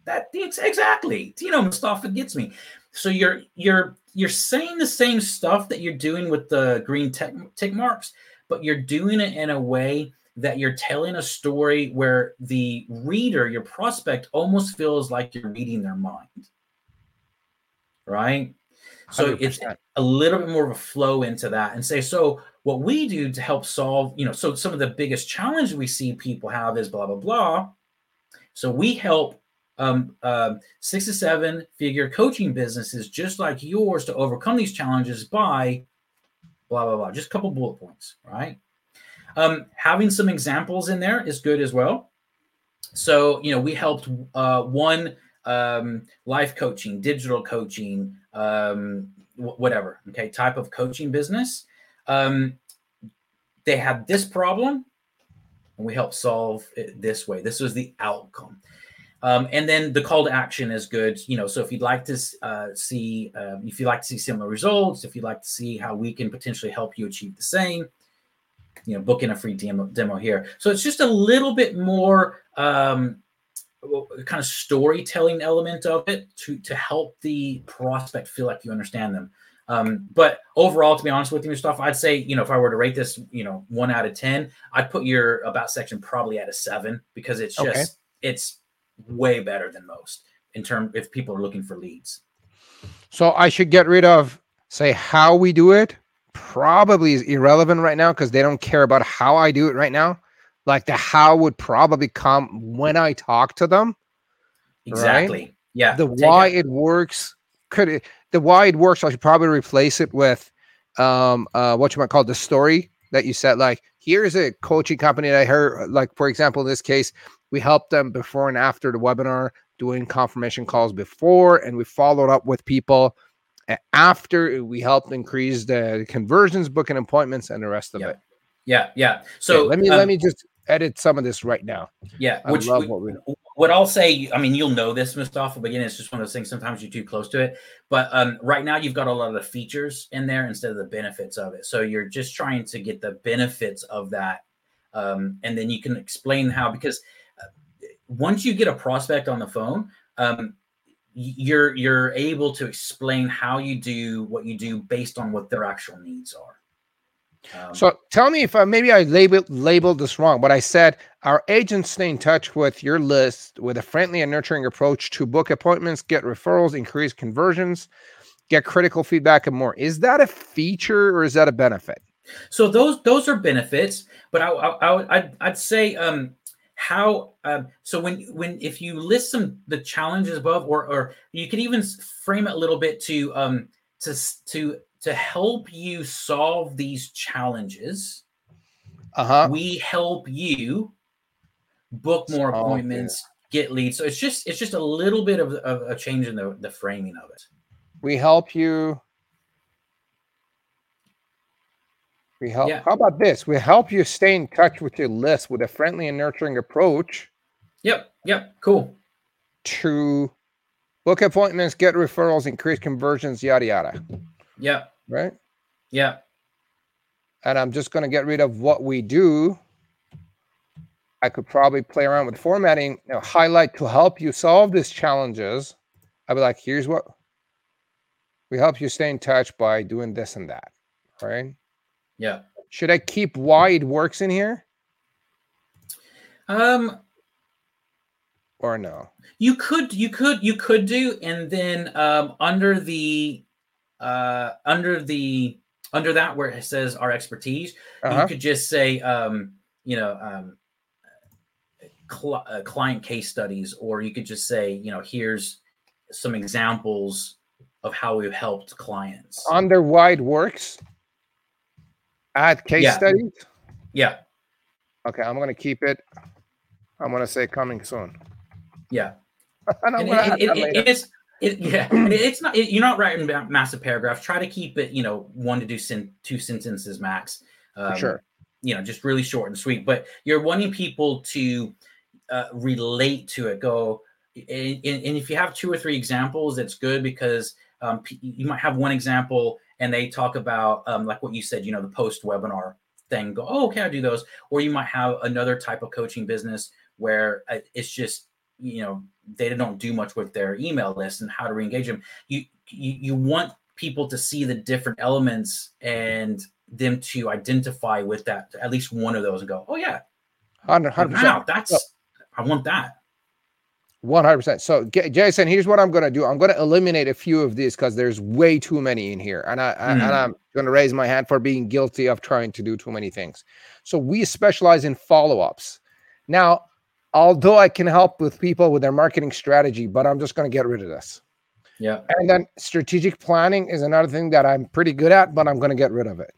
that ex- exactly you know Mostafa gets me. So you're you're you're saying the same stuff that you're doing with the green tick, tick marks but you're doing it in a way that you're telling a story where the reader your prospect almost feels like you're reading their mind right? So it's 100%. a little bit more of a flow into that and say so what we do to help solve you know so some of the biggest challenge we see people have is blah blah blah. So we help um, um, six to seven figure coaching businesses just like yours to overcome these challenges by blah blah blah. Just a couple bullet points right um, having some examples in there is good as well. So you know we helped uh, one um, life coaching digital coaching um, wh- whatever okay type of coaching business. Um, they had this problem and we helped solve it this way. This was the outcome. Um, and then the call to action is good you know so if you'd like to uh, see um, if you'd like to see similar results if you'd like to see how we can potentially help you achieve the same you know book in a free demo, demo here so it's just a little bit more um, kind of storytelling element of it to to help the prospect feel like you understand them. Um, but overall, to be honest with you, stuff, I'd say you know if I were to rate this, you know, one out of ten, I'd put your about section probably at a seven because it's just Okay. it's way better than most in term if people are looking for leads. So I should get rid of say how we do it. Probably is irrelevant right now because they don't care about how I do it right now. Like the how would probably come when I talk to them. Exactly. Yeah. the why it- it works could it, the why it works. I should probably replace it with um uh what you might call the story that you said. Like here's a coaching company that I heard. Like for example, in this case, we helped them before and after the webinar, doing confirmation calls before, and we followed up with people after we helped increase the conversions, booking appointments, and the rest of Yeah. it. Yeah. Yeah. So So let me um, let me just edit some of this right now. Yeah, I which love we- what we what I'll say, I mean, you'll know this, Mostafa, but again, it's just one of those things. Sometimes you're too close to it. But um, right now, you've got a lot of the features in there instead of the benefits of it. So you're just trying to get the benefits of that, um, and then you can explain how. Because uh, once you get a prospect on the phone, um, you're you're able to explain how you do what you do based on what their actual needs are. Um, So tell me if I, maybe I labeled labeled this wrong, but I said our agents stay in touch with your list with a friendly and nurturing approach to book appointments, get referrals, increase conversions, get critical feedback, and more. Is that a feature or is that a benefit? So those those are benefits, but I, I, I would- I'd, I'd say um, how um, so when when if you list some the challenges above, or or you could even frame it a little bit to um to to to help you solve these challenges. Uh huh. We help you book more Solve appointments, get leads. So it's just it's just a little bit of, of a change in the the framing of it. We help you. We help. Yeah. How about this? We help you stay in touch with your list with a friendly and nurturing approach Yep. Yep. Cool. to book appointments, get referrals, increase conversions, yada yada. Yep. Right. Yep. and I'm just going to get rid of what we do. I could probably play around with formatting, you know, highlight to help you solve these challenges. I'd be like, here's what we help you stay in touch by doing this and that, right? Yeah. Should I keep wide works in here Um. or no? You could, you could, you could do, and then um, under the, uh, under the, under that where it says our expertise, Uh-huh. you could just say, um, you know, um, cl- uh, client case studies, or you could just say, you know, here's some examples of how we've helped clients. Under wide works, add case Yeah. studies. Yeah, Okay, I'm gonna keep it. I'm gonna say coming soon. yeah. and I'm And it- it- it- it's it, yeah, it's not. It, you're not writing ma- massive paragraphs. Try to keep it, you know, one to do sen- two sentences max. Um, sure. You know, just really short and sweet. But you're wanting people to uh, relate to it. Go, and, and and if you have two or three examples, it's good because um, you might have one example and they talk about um, like what you said. You know, the post webinar thing. Go, oh, okay, I do those. Or you might have another type of coaching business where uh, it's just you know they don't do much with their email list and how to re-engage them you you, you want people to see the different elements and them to identify with that at least one of those and go oh yeah Hundred percent. wow that's i want that One hundred percent. So, Jason, here's what I'm gonna do. I'm gonna eliminate a few of these because there's way too many in here, and I, I and Mhm. I'm gonna raise my hand for being guilty of trying to do too many things. So, we specialize in follow-ups. Now, although I can help with people with their marketing strategy, but I'm just gonna get rid of this. yeah And then strategic planning is another thing that I'm pretty good at, but I'm going to get rid of it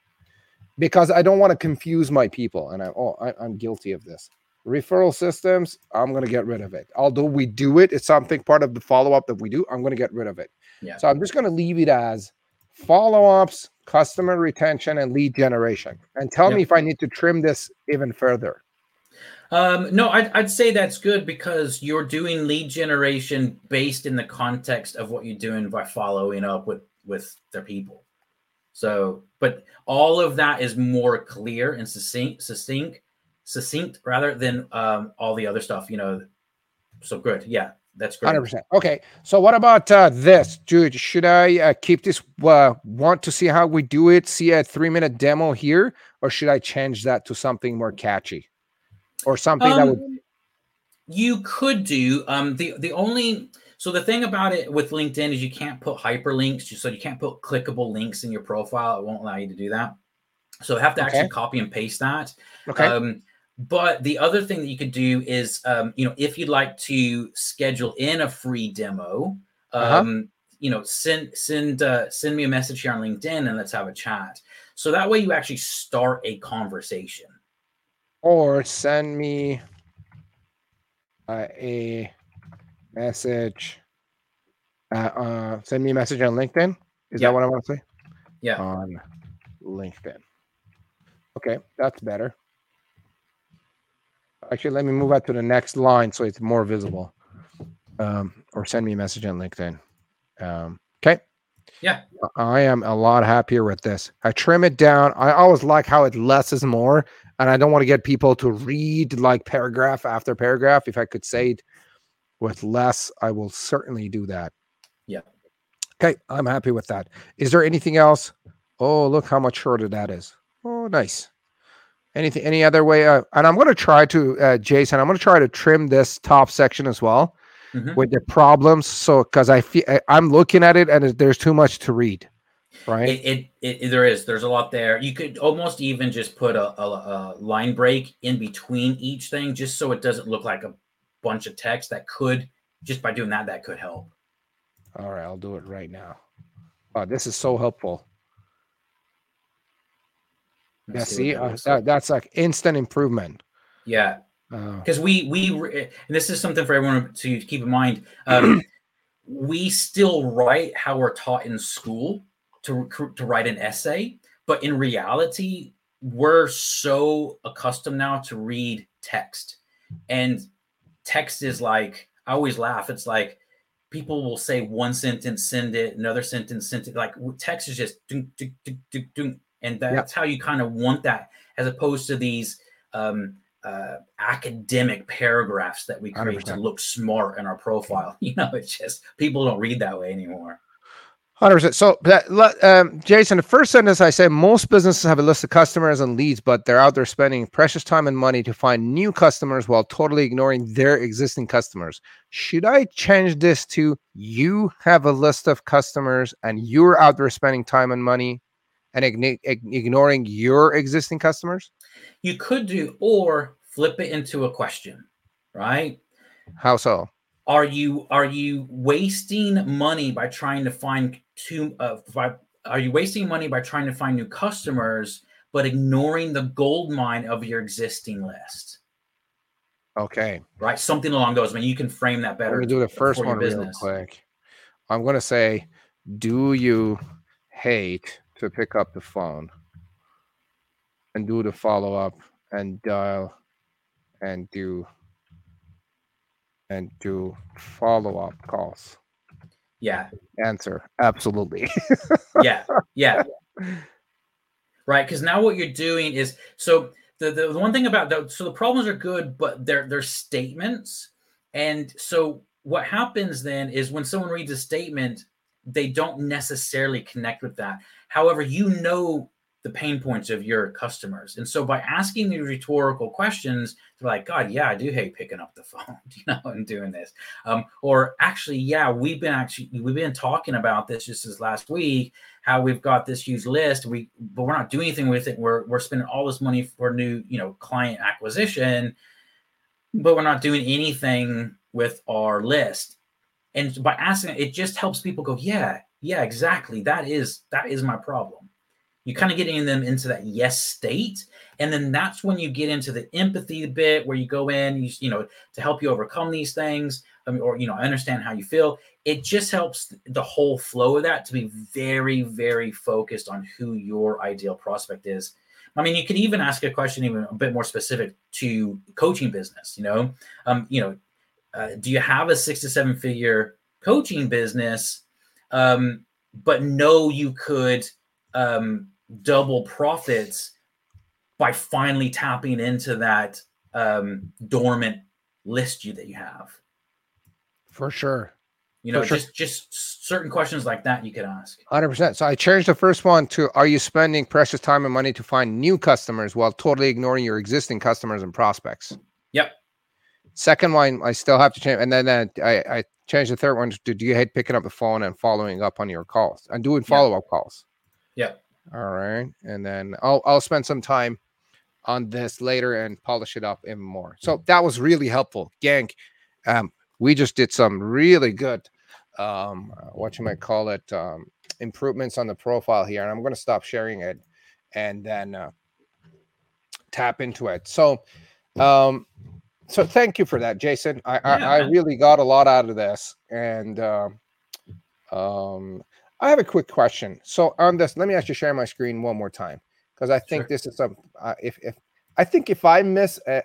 because I don't want to confuse my people. And I, oh, I, I'm guilty of this. Referral systems, I'm going to get rid of it. Although we do it, it's something part of the follow up that we do. I'm going to get rid of it. Yeah. So I'm just going to leave it as follow ups, customer retention, and lead generation. And tell Yeah. me if I need to trim this even further. um no I'd, I'd say that's good because you're doing lead generation based in the context of what you're doing by following up with with their people so but all of that is more clear and succinct succinct succinct rather than um all the other stuff you know so good yeah that's great 100%. Okay. So what about uh, this, dude? Should I uh, keep this? Uh, want to see how we do it? See a three minute demo here, or should I change that to something more catchy, or something that would? Um, you could do um the the only so the thing about it with linkedin is you can't put hyperlinks so you can't put clickable links in your profile it won't allow you to do that so I have to Okay. actually copy and paste that Okay. um but the other thing that you could do is um you know if you'd like to schedule in a free demo Uh-huh. um you know send send uh, send me a message here on linkedin and let's have a chat so that way you actually start a conversation or send me uh, a message. Uh, uh, send me a message on LinkedIn. Is Yeah. that what I want to say? Yeah. On LinkedIn. Okay, that's better. Actually, let me move out to the next line so it's more visible. Um, or send me a message on LinkedIn. Um, okay. Yeah. I am a lot happier with this. I trim it down. I always like how it less is more, and I don't want to get people to read like paragraph after paragraph. If I could say it with less, I will certainly do that. Yeah. Okay, I'm happy with that. Is there anything else? Oh, look how much shorter that is. Oh, nice. Anything? Any other way? Uh, and I'm going to try to, uh, Jason. I'm going to try to trim this top section as well Mhm. with the problems. So, because I feel I'm looking at it and there's too much to read, right? It, it, it there is there's a lot there. You could almost even just put a, a, a line break in between each thing, just so it doesn't look like a bunch of text. That could just by doing that, that could help. All right, I'll do it right now. Wow, this is so helpful. Yeah, see, what uh, that, that's like instant improvement. yeah, Uh, because we we and this is something for everyone to keep in mind. Um, we still write how we're taught in school to to write an essay, but in reality, we're so accustomed now to read text, and text is like I always laugh. It's like people will say one sentence, send it, another sentence, send it. Like text is just dunk, dunk, dunk, dunk, dunk, and that's how you kind of want that, as opposed to these um, uh, academic paragraphs that we create to 100%. look smart in our profile. You know, it's just people don't read that way anymore. Hundred percent. So, that, um, Jason, the first sentence I say most businesses have a list of customers and leads, but they're out there spending precious time and money to find new customers while totally ignoring their existing customers. Should I change this to you have a list of customers and you're out there spending time and money and igni- ig- ignoring your existing customers? You could do or flip it into a question. right? How so? Are you are you wasting money by trying to find two? uh, by, are you wasting money by trying to find new customers but ignoring the gold mine of your existing list? Okay. Right, something along those. I mean, you can frame that better. Let me do the first one real quick. I'm going to say, do you hate to pick up the phone and do the follow up and dial and do and do follow up calls? Yeah, Answer: Absolutely. yeah, yeah. Right, because now what you're doing is so the, the the one thing about the so the problems are good, but they're they're statements, and so what happens then is when someone reads a statement, they don't necessarily connect with that. However, you know the pain points of your customers, and so by asking the rhetorical questions, they're like, "God, yeah, I do hate picking up the phone, you know, and doing this." Um, or actually, yeah, we've been actually we've been talking about this just this last week how we've got this huge list we but we're not doing anything with it we're we're spending all this money for new you know client acquisition but we're not doing anything with our list and by asking it just helps people go yeah yeah exactly. That is that is my problem. You kind of getting them into that yes state and then that's when you get into the empathy bit where you go in you, you know to help you overcome these things um, or you know understand how you feel. It just helps the whole flow of that to be very very focused on who your ideal prospect is. I mean you could even ask a question even a bit more specific to coaching business you know? Um you know uh, do you have a six to seven figure coaching business um but know you could um double profits by finally tapping into that um dormant list you that you have For sure. you know sure. just just certain questions like that you could ask 100%. So I changed the first one to Are you spending precious time and money to find new customers while totally ignoring your existing customers and prospects? Second one, I still have to change. And then uh, I, I changed the third one to Do you hate picking up the phone and following up on your calls and doing follow up calls? Yeah. All right. And then I'll, I'll spend some time on this later and polish it up even more. So that was really helpful. Gang, um, we just did some really good um what you might call it um improvements on the profile here and i'm going to stop sharing it and then uh, tap into it so um so thank you for that jason i I, Yeah, I man. really got a lot out of this and um um i have a quick question so on this let me actually share my screen one more time because i think Sure. this is some uh, if if i think if i miss uh,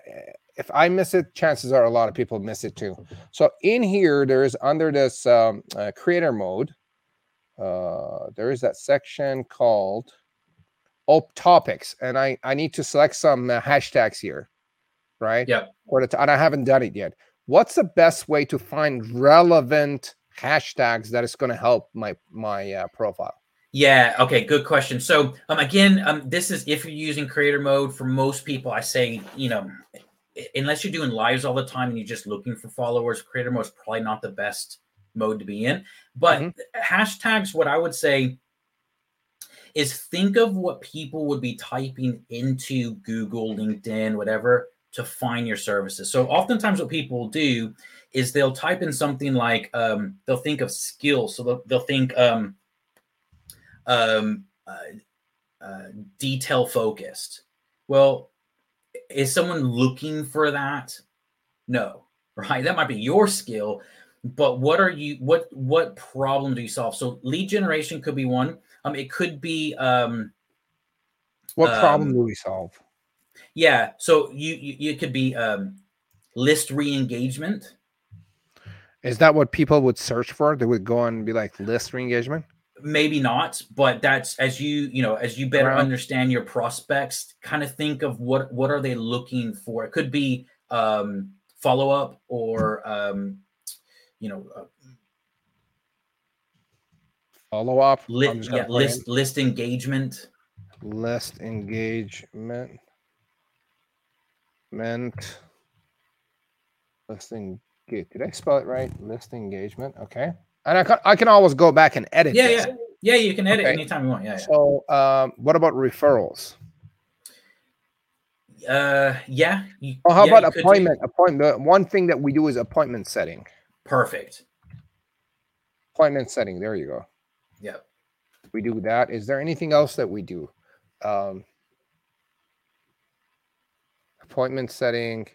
if i miss it chances are a lot of people miss it too so in here, there's under this um, uh, creator mode, uh, there is that section called op topics, and I I need to select some uh, hashtags here, right? Yeah. For the and I haven't done it yet. What's the best way to find relevant hashtags that is going to help my my uh, profile? Yeah. Okay. Good question. So, um, again, um, this is if you're using creator mode. For most people, I say, you know, unless you're doing lives all the time and you're just looking for followers, creator mode is probably not the best mode to be in. But Mhm. hashtags, what I would say is think of what people would be typing into Google, LinkedIn, whatever, to find your services. So, oftentimes, what people will do is they'll type in something like um, they'll think of skills. So they'll, they'll think um, um, uh, uh, detail focused. Well, is someone looking for that? No, right? That might be your skill, but what are you? What what problem do you solve? So lead generation could be one. Um, it could be um, What problem Um, do we solve? Yeah. So you you, you could be um, list re-engagement. Is that what people would search for? They would go and be like list re-engagement. maybe not but that's as you you know as you better Right. understand your prospects kind of think of what what are they looking for it could be um follow up or um you know uh, Follow up. I'm li- just gonna yeah, list list engagement list engagement meant listing did i spell it right list engagement okay and i can i can always go back and edit yeah this. yeah yeah you can edit Okay. anytime you want yeah, so um what about referrals yeah Uh, yeah. You, Oh, how yeah, about you could do- appointment? Appointment. One thing that we do is appointment setting. Perfect. Appointment setting. There you go. Yep. We do that. Is there anything else that we do? Um, appointment setting.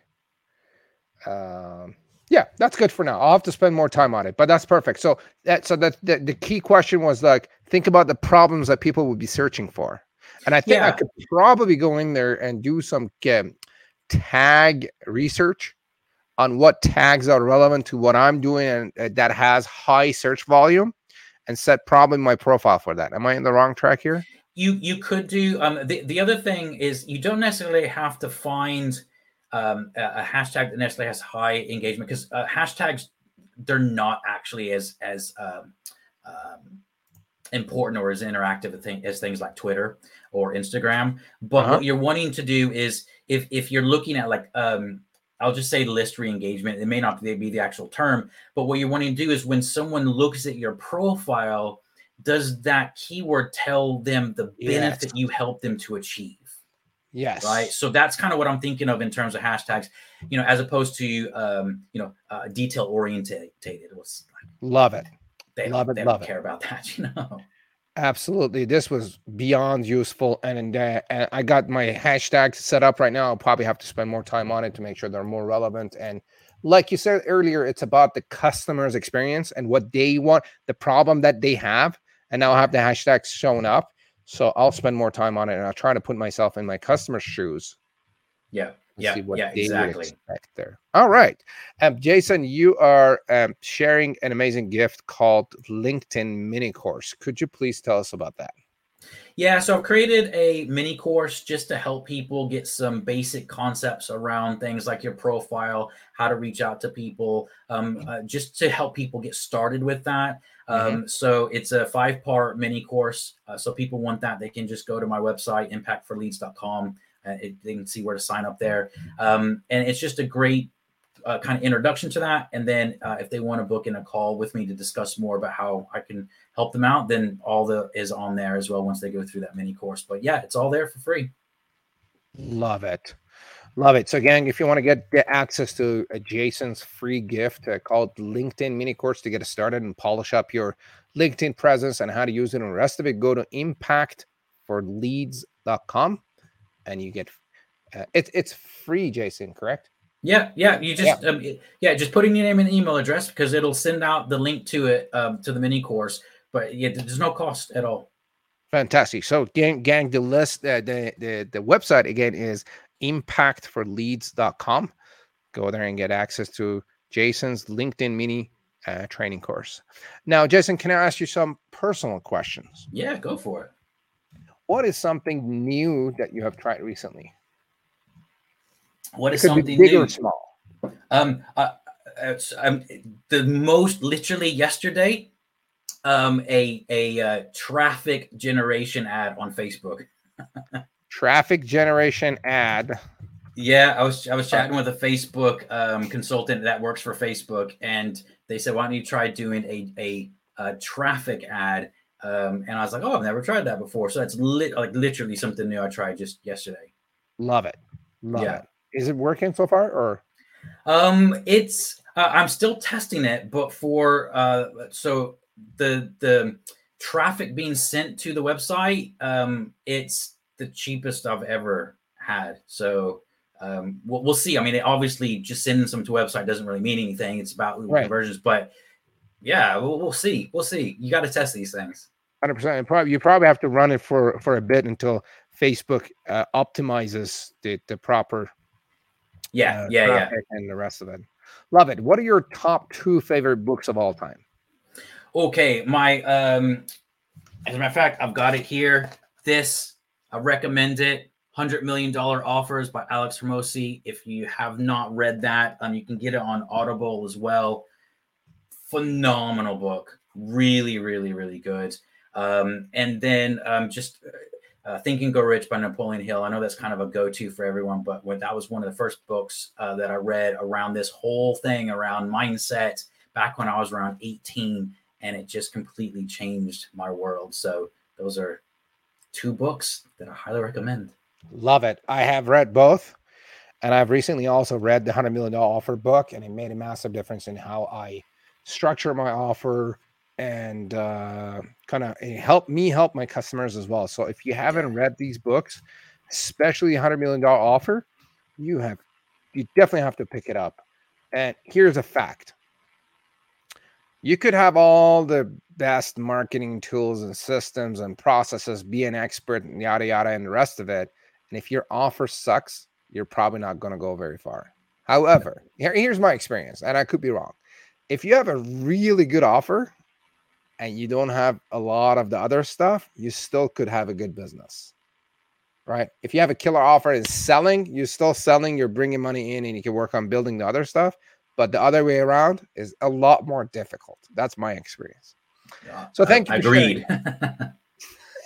Um, yeah, that's good for now. I'll have to spend more time on it, but that's perfect. So that so that the, the key question was like think about the problems that people would be searching for, and I think I could probably go in there and do some um, tag research on what tags are relevant to what I'm doing and uh, that has high search volume, and set probably my profile for that. Am I in the wrong track here? You you could do um the, the other thing is you don't necessarily have to find um a, a hashtag that necessarily has high engagement because uh, hashtags they're not actually as as um, um important or as interactive a thing as things like Twitter or Instagram. But Uh-huh. what you're wanting to do is if if you're looking at like um I'll just say list re-engagement. It may not be the actual term, but what you're wanting to do is when someone looks at your profile, does that keyword tell them the benefit Yes. you help them to achieve? Yes. Right. So that's kind of what I'm thinking of in terms of hashtags, you know, as opposed to um, you know, uh, detail orientated. It was Love it. they Love it, they love don't it. care about that, you know. Absolutely. This was beyond useful. And, uh, and I got my hashtags set up right now. I'll probably have to spend more time on it to make sure they're more relevant. And like you said earlier, it's about the customer's experience and what they want, the problem that they have. And now I have the hashtags shown up. So I'll spend more time on it and I'll try to put myself in my customer's shoes. Yeah. Yeah. Yeah. Exactly. there. All right. Um, Jason, you are um, sharing an amazing gift called LinkedIn mini course. Could you please tell us about that? Yeah, so I've created a mini course just to help people get some basic concepts around things like your profile, how to reach out to people, um, uh, just to help people get started with that. Um, So it's a five part mini course. Uh, so people want that, they can just go to my website, impactforleads.com. Uh, it, they can see where to sign up there. Um, and it's just a great uh, kind of introduction to that. And then uh, if they want to book in a call with me to discuss more about how I can help them out, then all the is on there as well once they go through that mini course. But yeah, it's all there for free. Love it. Love it. So again, if you want to get, get access to Jason's free gift uh, called LinkedIn mini course to get started and polish up your LinkedIn presence and how to use it and the rest of it, go to impactforleads.com and you get uh, it, it's free, Jason, correct? Yeah, yeah. You just yeah. Um, yeah, just putting your name and email address because it'll send out the link to it um, to the mini course. But yeah, there's no cost at all. Fantastic. So gang, gang the list, uh, the, the the website again is impactforleads.com. Go there and get access to Jason's LinkedIn mini uh, training course. Now, Jason, can I ask you some personal questions? Yeah, go for it. What is something new that you have tried recently? What is something big new? or small? Um, uh, it's, um, the most literally yesterday, um, a a uh, traffic generation ad on Facebook. Traffic generation ad. Yeah, I was I was chatting with a Facebook um, consultant that works for Facebook, and they said, "Why don't you try doing a a, a traffic ad?" Um, and I was like, "Oh, I've never tried that before." So that's lit like literally something new I tried just yesterday. Love it. Love Yeah. it. Is it working so far or? Um, it's uh, I'm still testing it, but for uh, so the the traffic being sent to the website, um, it's the cheapest I've ever had. So um, we'll, we'll see. I mean, it obviously just sending some to website doesn't really mean anything. It's about Right. conversions, but yeah, we'll, we'll see. We'll see. You got to test these things. Hundred percent. Probably you probably have to run it for for a bit until Facebook uh, optimizes the the proper Yeah, uh, yeah, yeah. and the rest of it. Love it. What are your top two favorite books of all time? Okay, my um as a matter of fact, I've got it here. This I recommend it. Hundred million dollar offers by Alex Hormozi. If you have not read that, um, you can get it on Audible as well. Phenomenal book, really, really, really good. Um, and then um, just uh, Think and Grow Rich by Napoleon Hill. I know that's kind of a go-to for everyone, but when that was one of the first books uh, that I read around this whole thing around mindset back when I was around 18 and it just completely changed my world. So those are two books that I highly recommend. Love it. I have read both. And I've recently also read the $100 million offer book, and it made a massive difference in how I structure my offer and uh, kind of help me help my customers as well. So if you haven't read these books, especially $100 million offer, you have you definitely have to pick it up. And here's a fact. You could have all the best marketing tools and systems and processes, be an expert, and yada yada, and the rest of it. And if your offer sucks, you're probably not going to go very far. However, here, here's my experience, and I could be wrong. If you have a really good offer and you don't have a lot of the other stuff, you still could have a good business. Right? If you have a killer offer and selling, you're still selling, you're bringing money in, and you can work on building the other stuff. But the other way around is a lot more difficult. That's my experience. Yeah, so thank I, you. Agreed.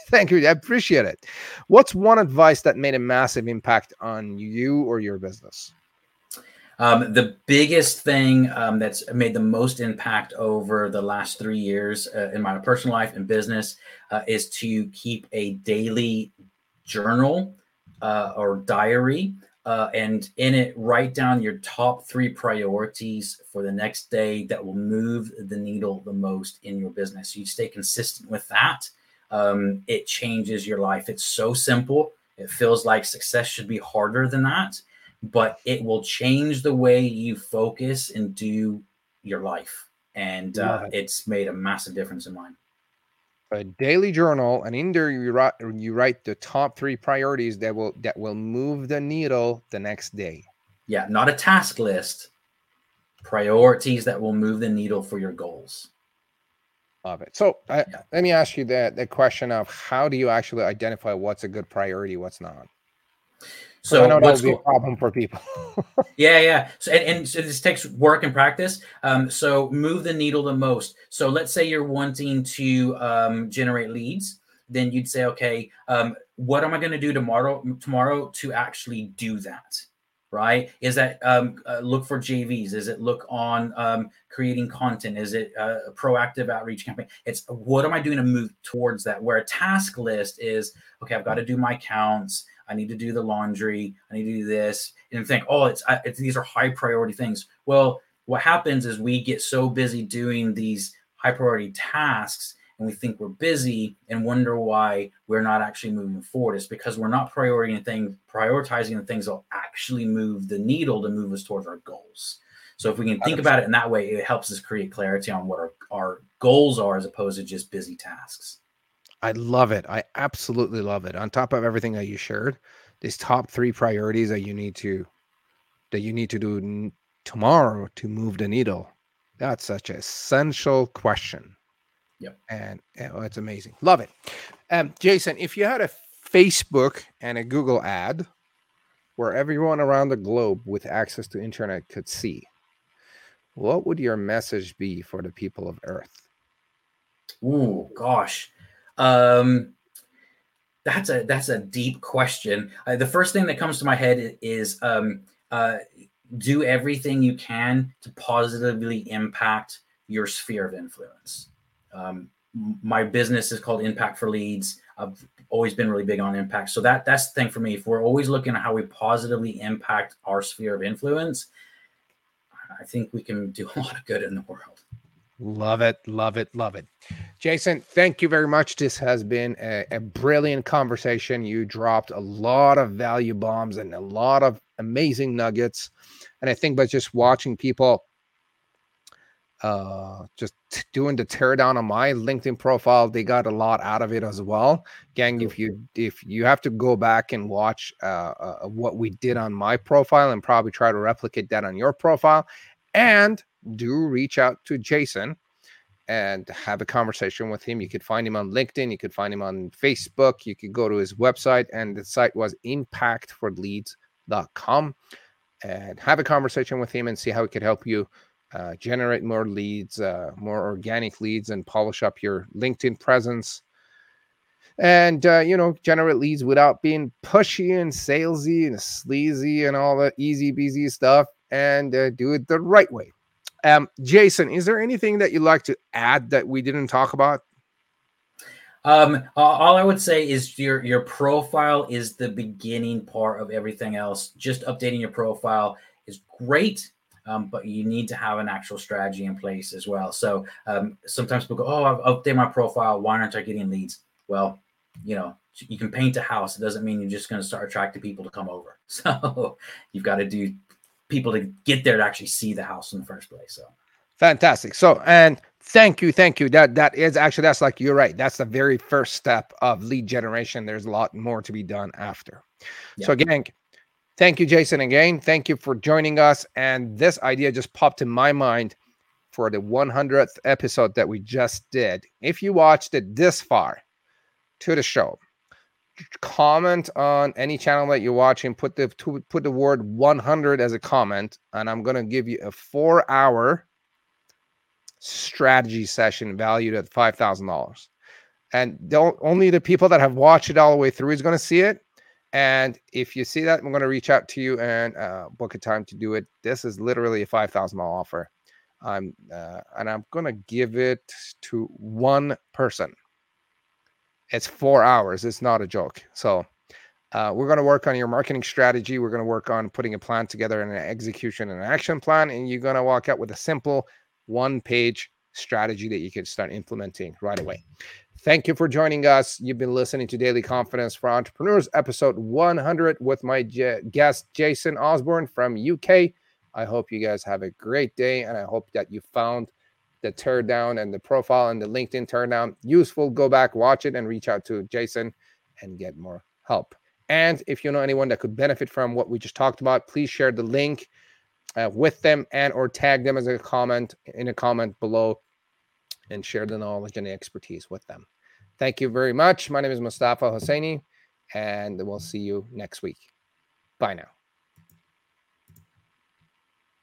Thank you. I appreciate it. What's one advice that made a massive impact on you or your business? Um, the biggest thing um, that's made the most impact over the last three years uh, in my personal life and business uh, is to keep a daily journal uh, or diary. Uh, and in it, write down your top three priorities for the next day that will move the needle the most in your business. So you stay consistent with that um, it changes your life. It's so simple. It feels like success should be harder than that, but it will change the way you focus and do your life. And uh, it. it's made a massive difference in mine. A daily journal, and in there you write you write the top three priorities that will that will move the needle the next day. Yeah, not a task list. Priorities that will move the needle for your goals. Love it. So I, yeah. let me ask you the, the question of how do you actually identify what's a good priority, what's not? So I know that would be a problem for people. yeah, yeah. So and, and, so this takes work and practice. Um, so move the needle the most. So let's say you're wanting to um, generate leads, then you'd say, okay, um, what am I going to do tomorrow? Tomorrow to actually do that right? Is that um, uh, look for JVs? Is it look on um, creating content? Is it uh, a proactive outreach campaign? It's what am I doing to move towards that? Where a task list is okay, I've got to do my counts. I need to do the laundry. I need to do this, and think, oh, it's, it's these are high priority things. Well, what happens is we get so busy doing these high priority tasks and we think we're busy and wonder why we're not actually moving forward. It's because we're not prioritizing things, prioritizing the things that'll actually move the needle to move us towards our goals. So if we can think about it in that way, it helps us create clarity on what our, our goals are as opposed to just busy tasks. I love it. I absolutely love it. On top of everything that you shared, these top three priorities that you need to that you need to do n- tomorrow to move the needle. That's such an essential question. Yep. And oh, it's amazing. Love it. Um, Jason, if you had a Facebook and a Google ad where everyone around the globe with access to internet could see, what would your message be for the people of Earth? Oh gosh. Um that's a that's a deep question. Uh, the first thing that comes to my head is um, uh, do everything you can to positively impact your sphere of influence. Um, my business is called Impact for Leads. I've always been really big on impact. So that that's the thing for me. If we're always looking at how we positively impact our sphere of influence, I think we can do a lot of good in the world. Love it, love it, love it. Jason, thank you very much. This has been a, a brilliant conversation. You dropped a lot of value bombs and a lot of amazing nuggets. And I think by just watching people uh just doing the teardown on my linkedin profile they got a lot out of it as well gang if you if you have to go back and watch uh, uh, what we did on my profile and probably try to replicate that on your profile and do reach out to jason and have a conversation with him you could find him on linkedin you could find him on facebook you could go to his website and the site was impactforleads.com and have a conversation with him and see how he could help you uh, generate more leads, uh, more organic leads, and polish up your LinkedIn presence. And uh, you know, generate leads without being pushy and salesy and sleazy and all the easy beasy stuff, and uh, do it the right way. Um, Jason, is there anything that you'd like to add that we didn't talk about? Um, all I would say is your your profile is the beginning part of everything else. Just updating your profile is great, um, but you need to have an actual strategy in place as well. So um, sometimes people go, "Oh, I've updated my profile. Why aren't I getting leads?" Well, you know, you can paint a house. It doesn't mean you're just going to start attracting people to come over. So you've got to do people to get there to actually see the house in the first place. So fantastic. So and thank you, thank you. That that is actually that's like you're right. That's the very first step of lead generation. There's a lot more to be done after. Yeah. So again, thank you, Jason. Again, thank you for joining us. And this idea just popped in my mind for the 100th episode that we just did. If you watched it this far to the show, comment on any channel that you're watching. Put the put the word 100 as a comment, and I'm gonna give you a four hour strategy session valued at five thousand dollars. And don't only the people that have watched it all the way through is gonna see it. And if you see that, I'm gonna reach out to you and uh, book a time to do it. This is literally a five thousand dollar offer. I'm uh, and I'm gonna give it to one person it's four hours. It's not a joke. So uh, we're going to work on your marketing strategy. We're going to work on putting a plan together and an execution and an action plan. And you're going to walk out with a simple one page strategy that you can start implementing right away. Thank you for joining us. You've been listening to Daily Confidence for Entrepreneurs, episode 100 with my j- guest, Jason Osborn from UK. I hope you guys have a great day and I hope that you found the teardown and the profile and the LinkedIn teardown useful, go back, watch it, and reach out to Jason and get more help. And if you know anyone that could benefit from what we just talked about, please share the link uh, with them and or tag them as a comment in a comment below and share the knowledge and the expertise with them. Thank you very much. My name is Mostafa Hosseini, and we'll see you next week. Bye now.